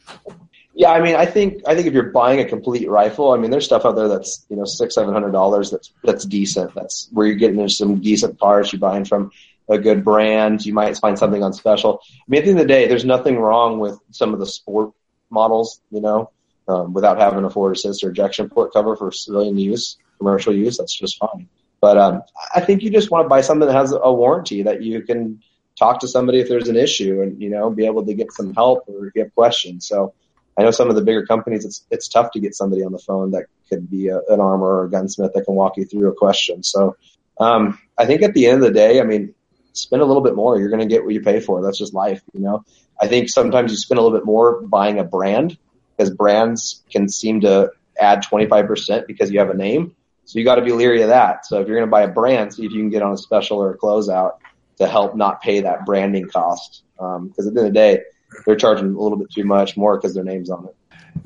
Yeah, I mean, I think I think if you're buying a complete rifle, I mean, there's stuff out there that's you know six, seven hundred dollars. That's that's decent. That's where you're getting some decent parts. You're buying from a good brand. You might find something on special. I mean, at the end of the day, there's nothing wrong with some of the sport models. You know, um, without having a forward assist or ejection port cover for civilian use, commercial use, that's just fine. But um, I think you just want to buy something that has a warranty that you can talk to somebody if there's an issue and you know be able to get some help or if you have questions. So I know some of the bigger companies, it's it's tough to get somebody on the phone that could be a, an armor or a gunsmith that can walk you through a question. So um, I think at the end of the day, I mean, spend a little bit more. You're going to get what you pay for. That's just life, you know. I think sometimes you spend a little bit more buying a brand because brands can seem to add 25% because you have a name. So you got to be leery of that. So if you're going to buy a brand, see if you can get on a special or a closeout to help not pay that branding cost. Um, because um, at the end of the day, they're charging a little bit too much more because their name's on it.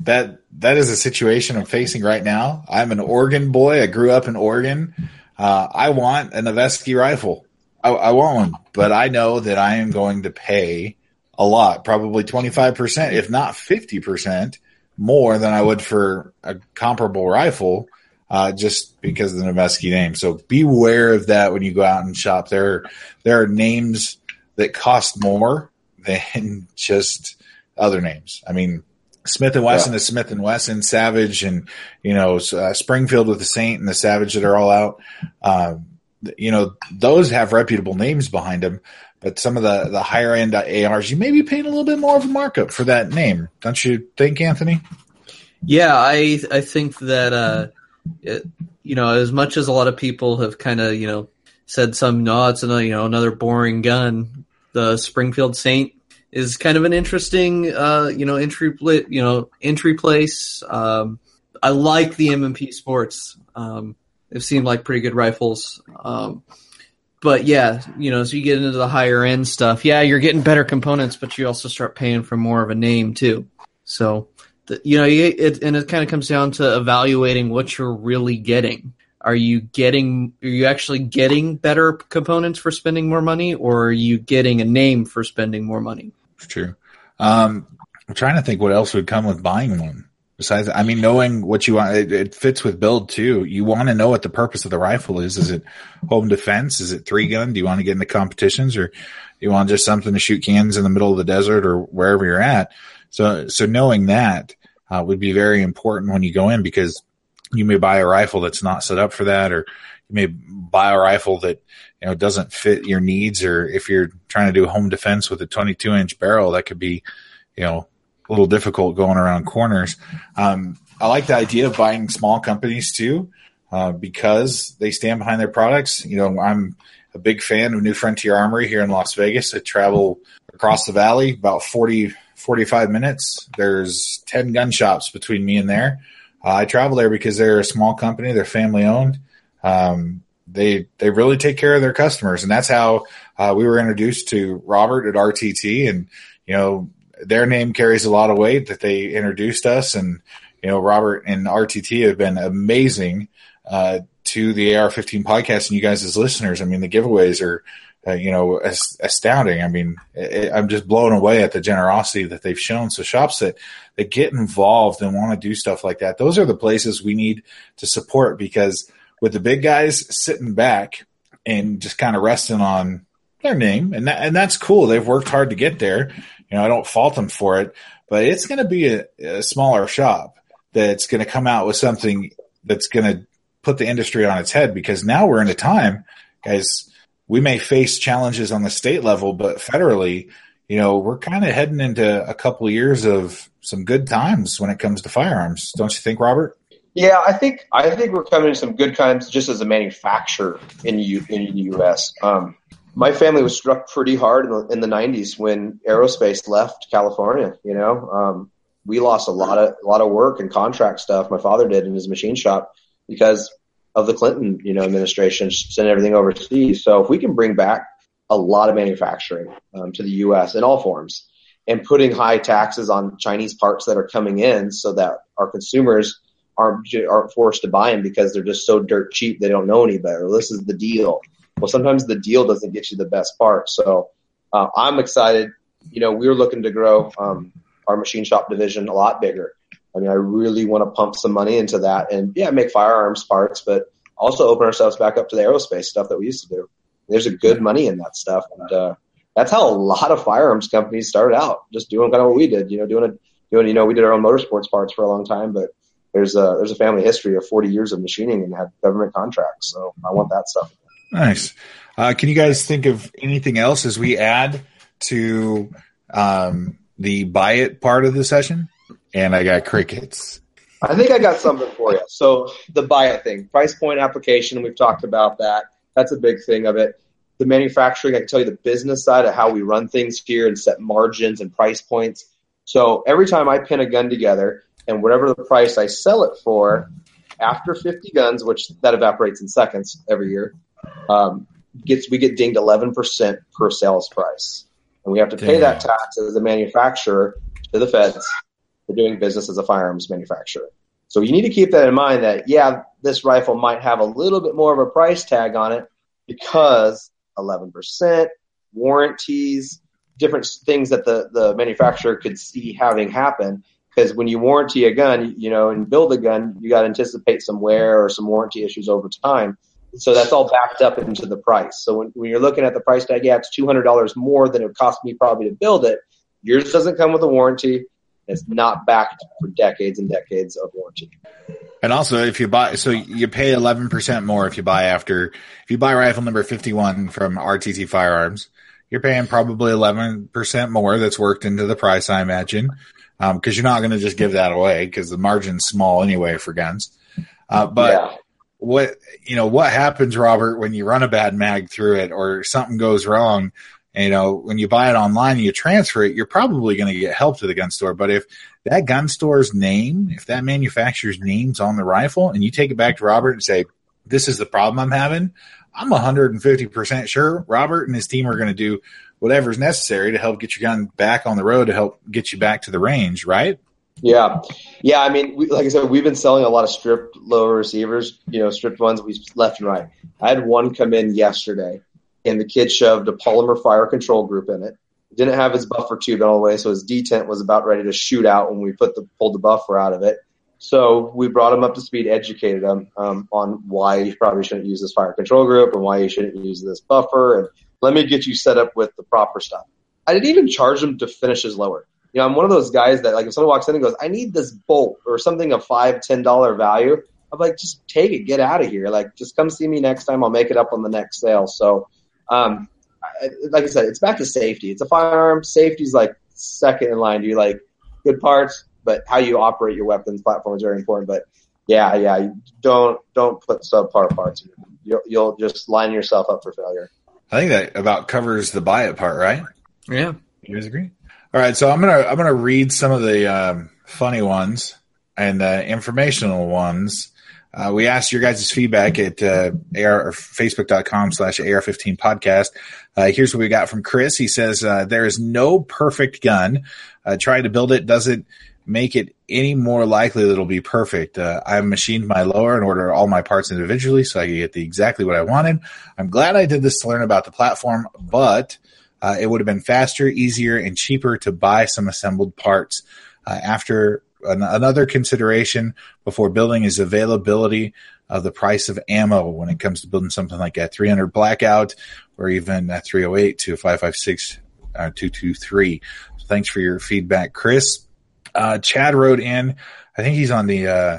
That that is a situation I'm facing right now. I'm an Oregon boy. I grew up in Oregon. Uh, I want a Noveske rifle. I, I want one, but I know that I am going to pay a lot, probably 25%, if not 50% more than I would for a comparable rifle, uh, just because of the Noveske name. So beware of that when you go out and shop. There, there are names that cost more than just other names. I mean, Smith and Wesson yeah. is Smith and Wesson, Savage, and you know uh, Springfield with the Saint and the Savage that are all out. Um, you know those have reputable names behind them, but some of the, the higher end ARs, you may be paying a little bit more of a markup for that name, don't you think, Anthony? Yeah, I I think that uh, it, you know, as much as a lot of people have kind of you know said some, nods it's another you know another boring gun. The Springfield Saint is kind of an interesting uh, you know entry you know entry place. Um, I like the M&P Sports. Um, seemed like pretty good rifles. Um, but yeah, you know, so you get into the higher end stuff. Yeah, you're getting better components, but you also start paying for more of a name too. So, the, you know, it, and it kind of comes down to evaluating what you're really getting. Are you getting? Are you actually getting better components for spending more money, or are you getting a name for spending more money? True. Um, I'm trying to think what else would come with buying one. Besides, I mean, knowing what you want, it, it fits with build too. You want to know what the purpose of the rifle is. Is it home defense? Is it three gun? Do you want to get into competitions or you want just something to shoot cans in the middle of the desert or wherever you're at? So, so knowing that uh, would be very important when you go in because you may buy a rifle that's not set up for that, or you may buy a rifle that you know doesn't fit your needs, or if you're trying to do home defense with a 22 inch barrel, that could be you know a little difficult going around corners. Um, I like the idea of buying small companies too, uh, because they stand behind their products. You know, I'm a big fan of New Frontier Armory here in Las Vegas. I travel across the valley about 40, 45 minutes. There's 10 gun shops between me and there. Uh, I travel there because they're a small company, they're family owned. Um, they they really take care of their customers, and that's how uh, we were introduced to Robert at RTT, and you know their name carries a lot of weight that they introduced us, and you know Robert and RTT have been amazing uh, to the AR15 podcast and you guys as listeners. I mean, the giveaways are. Uh, you know, astounding. I mean, it, I'm just blown away at the generosity that they've shown. So shops that, that get involved and want to do stuff like that, those are the places we need to support because with the big guys sitting back and just kind of resting on their name, and that, and that's cool. They've worked hard to get there. You know, I don't fault them for it, but it's going to be a, a smaller shop that's going to come out with something that's going to put the industry on its head because now we're in a time, guys. We may face challenges on the state level, but federally, you know, we're kind of heading into a couple years of some good times when it comes to firearms. Don't you think, Robert? Yeah, I think I think we're coming to some good times just as a manufacturer in U, in the U.S. Um, my family was struck pretty hard in the, in the, 90s when aerospace left California. You know, um, we lost a lot of a lot of work and contract stuff. My father did in his machine shop because of the Clinton, you know, administration sent everything overseas. So if we can bring back a lot of manufacturing um, to the U.S. in all forms and putting high taxes on Chinese parts that are coming in, so that our consumers aren't aren't forced to buy them because they're just so dirt cheap they don't know any better. This is the deal. Well, sometimes the deal doesn't get you the best part. So uh, I'm excited. You know, we're looking to grow um, our machine shop division a lot bigger. I mean, I really want to pump some money into that and yeah, make firearms parts, but also open ourselves back up to the aerospace stuff that we used to do. There's a good money in that stuff, and uh, that's how a lot of firearms companies started out, just doing kind of what we did. You know, doing a doing you know we did our own motorsports parts for a long time, but there's a there's a family history of 40 years of machining and have government contracts. So I want that stuff. Nice. Uh, can you guys think of anything else as we add to um, the buy it part of the session? And I got crickets. I think I got something for you. So the buy it thing, price point application, we've talked about that. That's a big thing of it. The manufacturing, I can tell you the business side of how we run things here and set margins and price points. So every time I pin a gun together, and whatever the price I sell it for after 50 guns, which that evaporates in seconds every year, um, gets we get dinged 11% per sales price, and we have to pay Damn. that tax as a manufacturer to the feds for doing business as a firearms manufacturer. So you need to keep that in mind. That yeah, this rifle might have a little bit more of a price tag on it because 11% warranties, different things that the the manufacturer could see having happen because when you warranty a gun, you know, and build a gun, you got to anticipate some wear or some warranty issues over time. So that's all backed up into the price. So when, when you're looking at the price tag, yeah, it's two hundred dollars more than it would cost me probably to build it. Yours doesn't come with a warranty. It's not backed for decades and decades of warranty. And also, if you buy, so you pay eleven percent more if you buy after if you buy rifle number fifty one from RTT Firearms, you're paying probably eleven percent more. That's worked into the price, I imagine because um, you're not going to just give that away because the margin's small anyway for guns. Uh, but yeah. what you know, what happens, Robert, when you run a bad mag through it or something goes wrong? You know, when you buy it online and you transfer it, you're probably going to get help to the gun store. But if that gun store's name, if that manufacturer's name's on the rifle, and you take it back to Robert and say, "This is the problem I'm having," I'm 150% sure Robert and his team are going to do whatever's necessary to help get your gun back on the road to help get you back to the range, right? Yeah, yeah. I mean, we, like I said, we've been selling a lot of stripped lower receivers. You know, stripped ones we left and right. I had one come in yesterday, and the kid shoved a polymer fire control group in it. Didn't have his buffer tube all the way, so his detent was about ready to shoot out when we put the pulled the buffer out of it. So we brought him up to speed, educated him um, on why you probably shouldn't use this fire control group and why you shouldn't use this buffer and let me get you set up with the proper stuff. I didn't even charge him to finish his lower. You know, I'm one of those guys that like if someone walks in and goes, I need this bolt or something of five, ten dollar value, I'm like, just take it, get out of here. Like, just come see me next time. I'll make it up on the next sale. So, um, I, like I said, it's back to safety. It's a firearm. Safety's like second in line. Do you like good parts, but how you operate your weapons platform is very important. But yeah, yeah, don't don't put subpar parts. You'll, you'll just line yourself up for failure. I think that about covers the buy it part, right? Yeah. You guys agree? All right, so I'm gonna I'm gonna read some of the um, funny ones and the informational ones Uh, we asked your guys' feedback at uh, AR, or facebook.com slash AR15 podcast. Uh, here's what we got from Chris. He says, uh, there is no perfect gun. Uh, trying to build it doesn't make it any more likely that it'll be perfect. Uh, I machined my lower and ordered all my parts individually so I could get the exactly what I wanted. I'm glad I did this to learn about the platform, but uh, it would have been faster, easier, and cheaper to buy some assembled parts. Uh, after another consideration before building is availability of the price of ammo when it comes to building something like a 300 blackout or even a 308 to a 556 uh, 223. So thanks for your feedback, Chris. Uh, Chad wrote in, I think he's on the uh,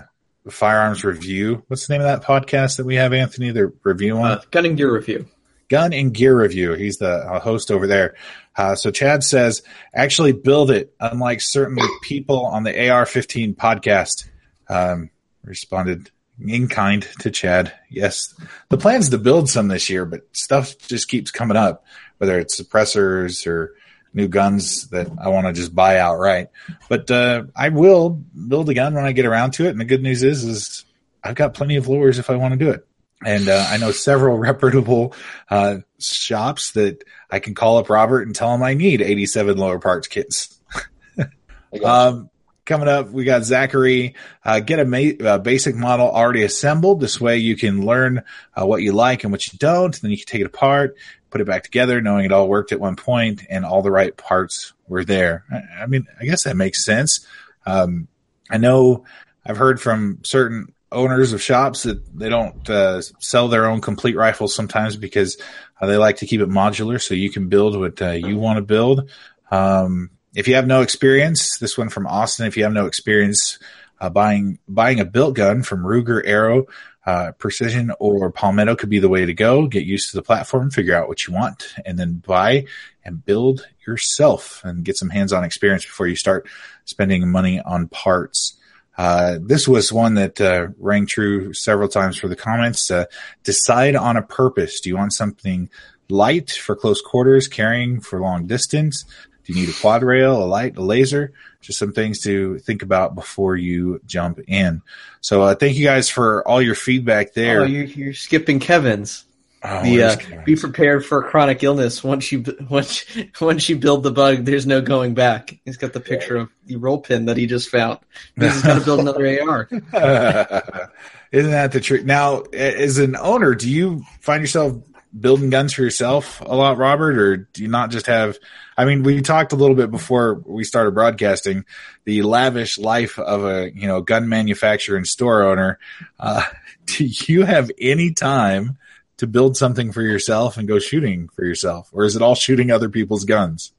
firearms review. What's the name of that podcast that we have, Anthony? The review on Uh, Gun and Gear Review. Gun and Gear Review. He's the uh, host over there. Uh, so Chad says, actually build it. Unlike certain people on the AR-15 podcast, um, responded in kind to Chad. Yes, the plan's to build some this year, but stuff just keeps coming up, whether it's suppressors or new guns that I want to just buy outright. But uh, I will build a gun when I get around to it. And the good news is, is I've got plenty of lowers if I want to do it. And uh, I know several reputable uh, shops that I can call up Robert and tell him I need 87 lower parts kits. Um, coming up, we got Zachary. Uh, get a, ma- a basic model already assembled. This way you can learn uh, what you like and what you don't. Then you can take it apart, put it back together, knowing it all worked at one point and all the right parts were there. I, I mean, I guess that makes sense. Um, I know I've heard from certain owners of shops that they don't uh, sell their own complete rifles sometimes because uh, they like to keep it modular so you can build what uh, you want to build. Um, if you have no experience, this one from Austin, if you have no experience uh, buying buying a built gun from Ruger Aero, uh, Precision or Palmetto could be the way to go. Get used to the platform, figure out what you want, and then buy and build yourself and get some hands-on experience before you start spending money on parts. Uh, this was one that uh, rang true several times for the comments. Uh, decide on a purpose. Do you want something light for close quarters, carrying for long distance? Do you need a quad rail, a light, a laser? Just some things to think about before you jump in. So uh, thank you guys for all your feedback there. Oh, you're, you're skipping Kevin's. Oh, The, uh, be prepared for a chronic illness. Once you once once you build the bug, there's no going back. He's got the picture of the roll pin that he just found. He's got to build another AR. Isn't that the truth? Now, as an owner, do you find yourself building guns for yourself a lot, Robert, or do you not just have? I mean, we talked a little bit before we started broadcasting the lavish life of a you know gun manufacturer and store owner. Uh, do you have any time to build something for yourself and go shooting for yourself, or is it all shooting other people's guns?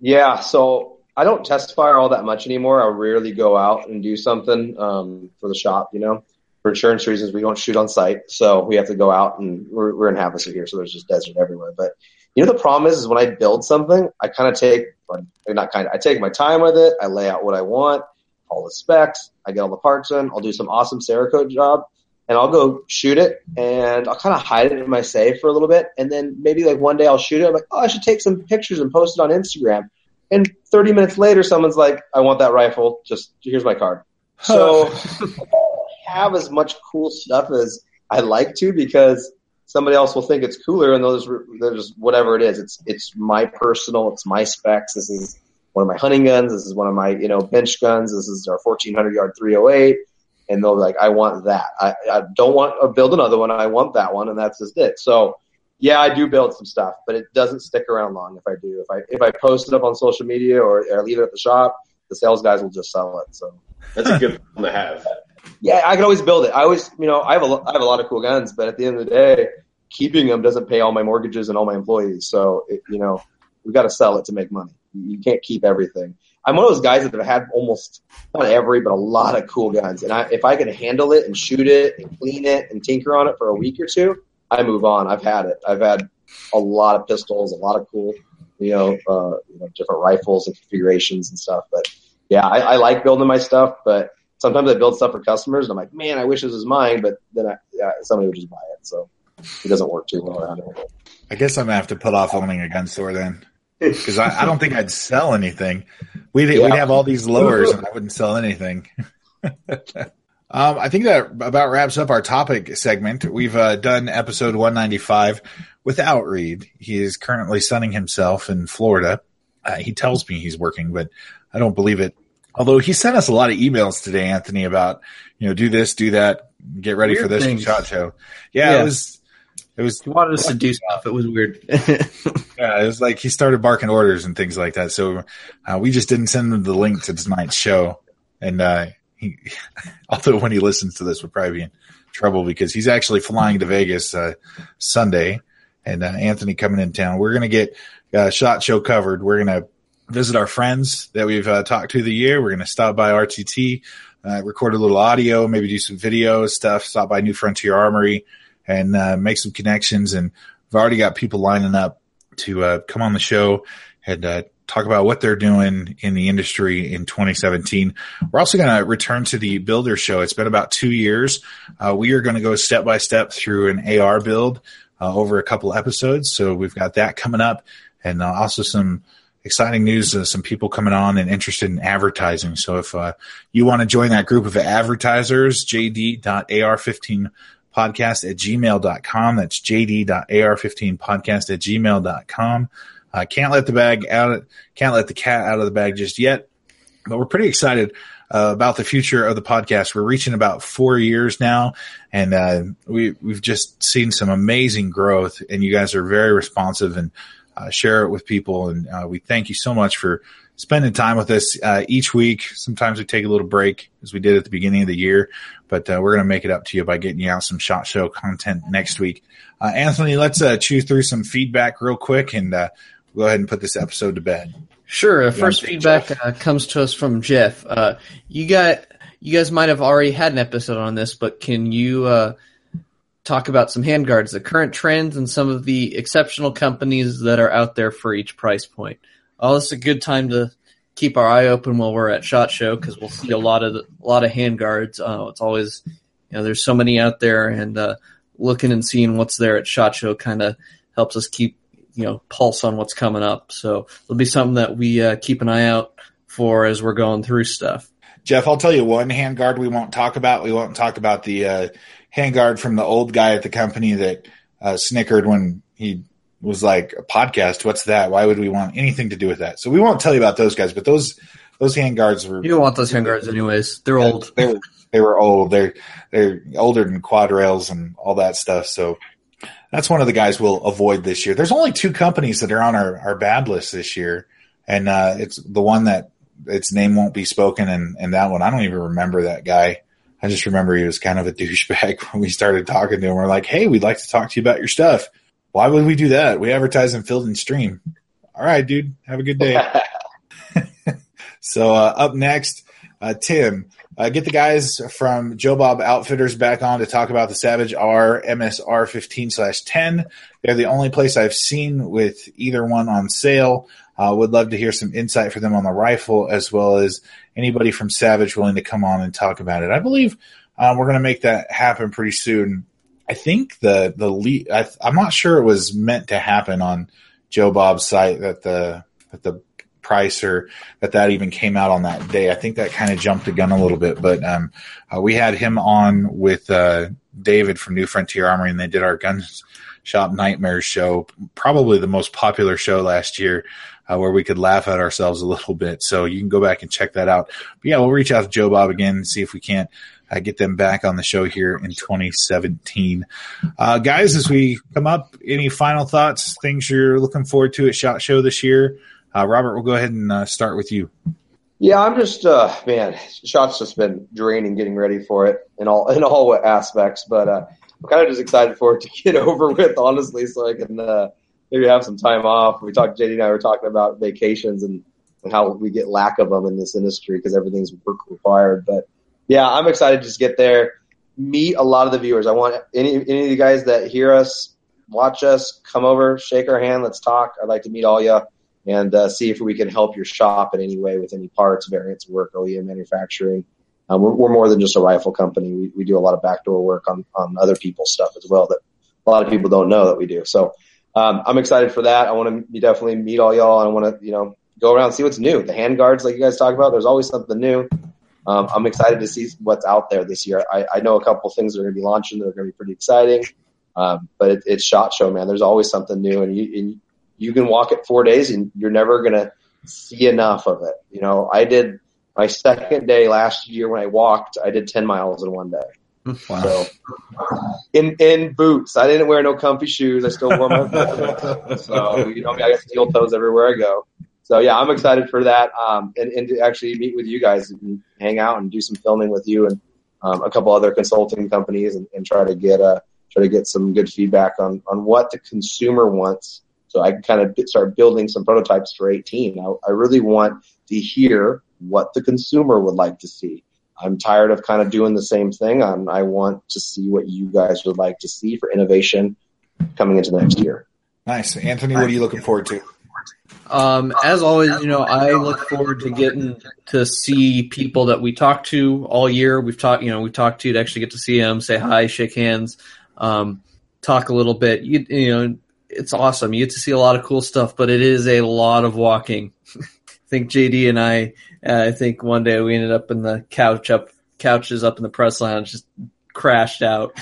Yeah, so I don't test fire all that much anymore. I rarely go out and do something um, for the shop, you know. For insurance reasons, we don't shoot on site, so we have to go out and we're, we're in Havasu here, so there's just desert everywhere. But you know, the problem is, is when I build something, I kind of take, not kind of, I take my time with it. I lay out what I want, all the specs. I get all the parts in. I'll do some awesome Cerakote job, and I'll go shoot it, and I'll kind of hide it in my safe for a little bit, and then maybe like one day I'll shoot it. I'm like, oh, I should take some pictures and post it on Instagram. And 30 minutes later, someone's like, I want that rifle. Just here's my card. So I have as much cool stuff as I like to because somebody else will think it's cooler and those there's whatever it is. It's it's my personal, it's my specs. This is one of my hunting guns. This is one of my you know bench guns. This is our 1400 yard 308. And they'll be like, I want that. I, I don't want to build another one. I want that one, and that's just it. So yeah, I do build some stuff, but it doesn't stick around long if I do. If I if I post it up on social media or, or leave it at the shop, the sales guys will just sell it. So That's a good problem to have. yeah, I can always build it. I always, you know, I have a I have a lot of cool guns, but at the end of the day, keeping them doesn't pay all my mortgages and all my employees. So it, you know, we got to sell it to make money. You can't keep everything. I'm one of those guys that have had almost not every, but a lot of cool guns, and I, if I can handle it and shoot it and clean it and tinker on it for a week or two, I move on. I've had it. I've had a lot of pistols, a lot of cool, you know, uh, you know different rifles and configurations and stuff. But yeah, I, I like building my stuff, but sometimes I build stuff for customers, and I'm like, man, I wish this was mine, but then I, yeah, somebody would just buy it, so it doesn't work too well. I guess I'm gonna have to put off owning a gun store then, because I, I don't think I'd sell anything. We'd, we'd have all these lowers, and I wouldn't sell anything. Um, I think that about wraps up our topic segment. We've uh, done episode 195 without Reed. He is currently sunning himself in Florida. Uh, he tells me he's working, but I don't believe it. Although he sent us a lot of emails today, Anthony, about you know do this, do that, get ready Weird for this things. shot show. Yeah, Yeah. it was. It was He wanted us to do stuff. It was weird. Yeah, it was like he started barking orders and things like that. So uh, we just didn't send him the link to tonight's show. And uh, he, although when he listens to this, we'll probably be in trouble because he's actually flying to Vegas uh, Sunday, and uh, Anthony coming in town. We're gonna get uh, shot show covered. We're gonna visit our friends that we've uh, talked to the year. We're gonna stop by RTT, uh, record a little audio, maybe do some video stuff. Stop by New Frontier Armory and uh, make some connections. And we've already got people lining up to uh, come on the show and uh, talk about what they're doing in the industry in 2017. We're also going to return to the builder show. It's been about two years. Uh, we are going to go step by step through an AR build uh, over a couple episodes. So we've got that coming up and uh, also some exciting news. Some people coming on and interested in advertising. So if uh, you want to join that group of advertisers, jd.ar15 podcast at gmail.com. That's jd.ar15podcast at gmail.com. Uh, can't let the bag out, can't let the cat out of the bag just yet, but we're pretty excited uh, about the future of the podcast. We're reaching about four years now, and uh, we we've just seen some amazing growth, and you guys are very responsive and uh, share it with people. And uh, we thank you so much for spending time with us uh, each week. Sometimes we take a little break, as we did at the beginning of the year, but uh, we're going to make it up to you by getting you out some shot show content next week. Uh, Anthony, let's uh, chew through some feedback real quick and uh, go ahead and put this episode to bed. Sure. Uh, first feedback uh, comes to us from Jeff. Uh, you got you guys might have already had an episode on this, but can you uh, talk about some handguards, the current trends, and some of the exceptional companies that are out there for each price point? Oh, this is a good time to keep our eye open while we're at Shot Show because we'll see a lot of a lot of handguards. Uh, it's always you know there's so many out there, and uh, looking and seeing what's there at Shot Show kind of helps us keep you know pulse on what's coming up. So it'll be something that we uh, keep an eye out for as we're going through stuff. Jeff, I'll tell you one handguard we won't talk about. We won't talk about the uh, handguard from the old guy at the company that uh, snickered when he was like a podcast. What's that? Why would we want anything to do with that? So we won't tell you about those guys, but those those handguards were You don't want those handguards anyways; they're old. They were they were old. They're they're older than quad rails and all that stuff. So that's one of the guys we'll avoid this year. There's only two companies that are on our, our bad list this year, and uh, it's the one that its name won't be spoken, and and that one I don't even remember that guy. I just remember he was kind of a douchebag when we started talking to him. We're like, hey, we'd like to talk to you about your stuff. Why would we do that? We advertise in Field and Stream. All right, dude. Have a good day. So uh, up next, uh, Tim, uh, get the guys from Joe Bob Outfitters back on to talk about the Savage R MSR 15 slash 10. They're the only place I've seen with either one on sale. Uh, would love to hear some insight for them on the rifle, as well as anybody from Savage willing to come on and talk about it. I believe uh, we're going to make that happen pretty soon. I think the the lead, I, I'm not sure it was meant to happen on Joe Bob's site that the that the price or that that even came out on that day. I think that kind of jumped the gun a little bit, but um, uh, we had him on with uh, David from New Frontier Armory, and they did our gun shop nightmares show, probably the most popular show last year. Uh, where we could laugh at ourselves a little bit. So you can go back and check that out. But yeah, we'll reach out to Joe Bob again and see if we can't uh, get them back on the show here in 2017. Uh, guys, as we come up, any final thoughts, things you're looking forward to at SHOT Show this year? Uh, Robert, we'll go ahead and uh, start with you. Yeah, I'm just uh man, shots just been draining getting ready for it in all in all aspects, but uh I'm kind of just excited for it to get over with, honestly, so I can uh maybe have some time off. We talked, JD and I were talking about vacations and, and how we get lack of them in this industry because everything's work required. But yeah, I'm excited to just get there, meet a lot of the viewers. I want any any of you guys that hear us, watch us, come over, shake our hand, let's talk. I'd like to meet all you and uh, see if we can help your shop in any way with any parts, variants, work, OEM manufacturing. Um, we're, we're more than just a rifle company. We, we do a lot of backdoor work on, on other people's stuff as well that a lot of people don't know that we do. So um, I'm excited for that. I want to definitely meet all y'all. I want to, you know, go around and see what's new. The hand guards, like you guys talk about, there's always something new. Um, I'm excited to see what's out there this year. I, I know a couple things that are going to be launching that are going to be pretty exciting. Um, but it, it's shot show, man. There's always something new, and you and you can walk it four days, and you're never going to see enough of it. You know, I did my second day last year when I walked. I did 10 miles in one day. Wow. So in in boots, I didn't wear no comfy shoes. I still wore my boots. so you know, I got steel toes everywhere I go. So yeah, I'm excited for that, um, and, and to actually meet with you guys and hang out and do some filming with you and um, a couple other consulting companies and, and try to get a try to get some good feedback on on what the consumer wants. So I can kind of start building some prototypes for 18. I, I really want to hear what the consumer would like to see. I'm tired of kind of doing the same thing. I'm, I want to see what you guys would like to see for innovation coming into next year. Nice, Anthony. What are you looking forward to? Um, as always, you know, I look forward to getting to see people that we talk to all year. We've talked, you know, we've talked to to actually get to see them, say hi, shake hands, um, talk a little bit. You, you know, it's awesome. You get to see a lot of cool stuff, but it is a lot of walking. I think JD and I, uh, I think one day we ended up in the couch up couches up in the press lounge, just crashed out.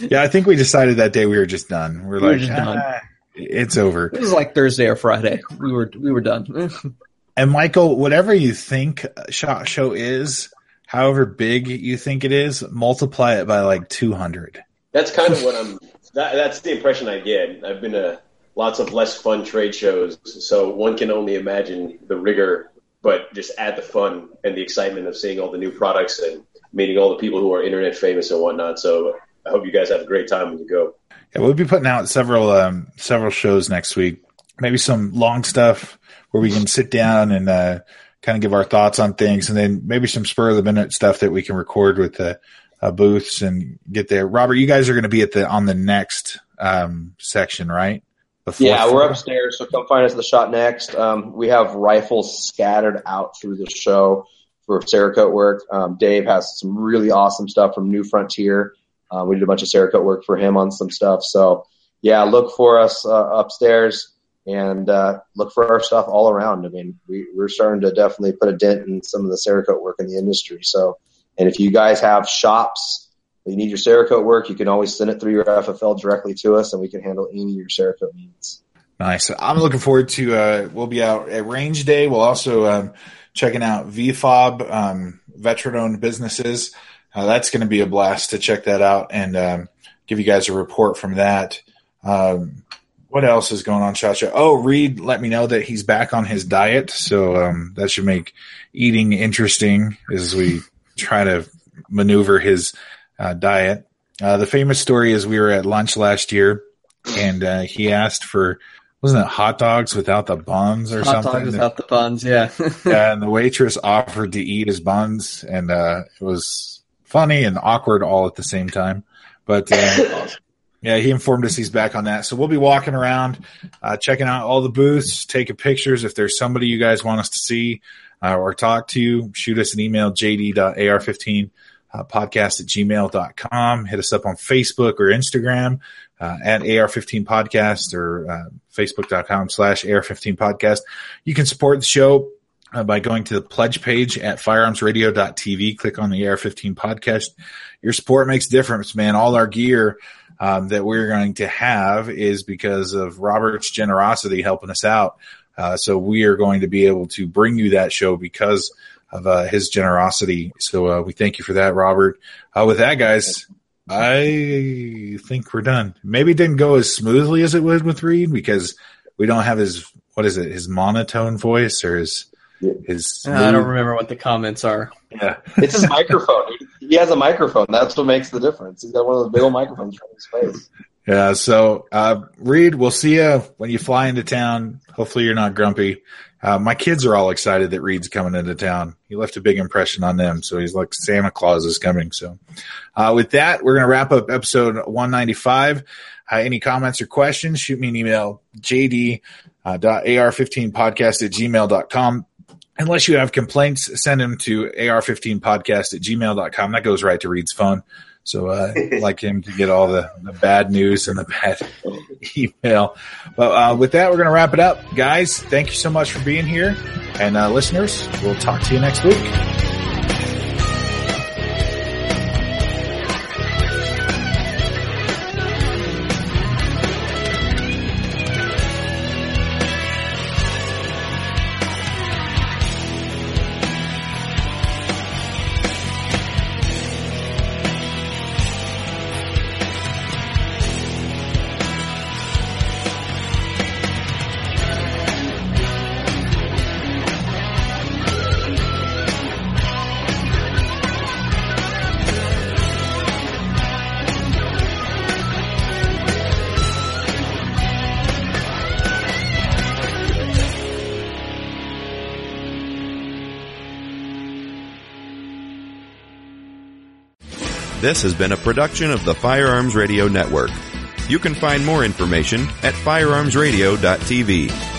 Yeah, I think we decided that day we were just done. We're We were like. "Ah, it's over. It was like Thursday or Friday. We were we were done. And Michael, whatever you think Shot Show is, however big you think it is, multiply it by like 200. That's kind of what I'm. That, that's the impression I get. I've been to lots of less fun trade shows, so one can only imagine the rigor, but just add the fun and the excitement of seeing all the new products and meeting all the people who are internet famous and whatnot. So I hope you guys have a great time when you go. Yeah, we'll be putting out several um, several shows next week. Maybe some long stuff where we can sit down and uh, kind of give our thoughts on things, and then maybe some spur of the minute stuff that we can record with the uh, booths and get there. Robert, you guys are going to be at the on the next um, section, right? The fourth Yeah, we're upstairs, so come find us at the shot next. Um, we have rifles scattered out through the show for Cerakote work. Um, Dave has some really awesome stuff from New Frontier. Uh, we did a bunch of Cerakote work for him on some stuff. So yeah, look for us uh, upstairs and uh, look for our stuff all around. I mean, we, we're starting to definitely put a dent in some of the Cerakote work in the industry. So, and if you guys have shops that you need your Cerakote work, you can always send it through your FFL directly to us, and we can handle any of your Cerakote needs. Nice. I'm looking forward to. Uh, we'll be out at Range Day. We'll also um, checking out VFob, um, veteran-owned businesses. Uh, that's going to be a blast to check that out and um, give you guys a report from that. Um, what else is going on, Chacha? Oh, Reed let me know that he's back on his diet, so um, that should make eating interesting as we try to maneuver his uh, diet. Uh, the famous story is we were at lunch last year, and uh, he asked for wasn't it hot dogs without the buns or Hot something? Hot dogs without the buns, yeah. yeah, and the waitress offered to eat his buns, and uh, it was funny and awkward all at the same time. But uh, yeah, he informed us he's back on that. So we'll be walking around, uh, checking out all the booths, taking pictures. If there's somebody you guys want us to see uh, or talk to, shoot us an email, jd.ar15 uh, podcast at gmail.com. Hit us up on Facebook or Instagram uh, at AR15 podcast or uh, facebook.com slash AR15 podcast. You can support the show uh, by going to the pledge page at firearmsradio.tv. Click on the AR15 podcast. Your support makes difference, man. All our gear um, that we're going to have is because of Robert's generosity helping us out. Uh, so we are going to be able to bring you that show because of uh, his generosity. So uh, we thank you for that, Robert. Uh, with that, guys, I think we're done. Maybe it didn't go as smoothly as it would with Reed because we don't have his what is it, his monotone voice or his his. I don't remember what the comments are. Yeah, It's his microphone. He has a microphone. That's what makes the difference. He's got one of those big old microphones right in his face. yeah. So, uh, Reed, we'll see you when you fly into town. Hopefully, you're not grumpy. Uh, my kids are all excited that Reed's coming into town. He left a big impression on them, so he's like Santa Claus is coming. So, uh, with that, we're gonna wrap up episode 195. Uh, any comments or questions? Shoot me an email, jd uh, dot ar15podcast at gmail.com. Unless you have complaints, send them to ar15podcast at gmail.com. That goes right to Reed's phone. So uh, I'd like him to get all the, the bad news and the bad email. But uh, with that, we're going to wrap it up. Guys, thank you so much for being here. And uh, listeners, we'll talk to you next week. This has been a production of the Firearms Radio Network. You can find more information at firearmsradio.tv.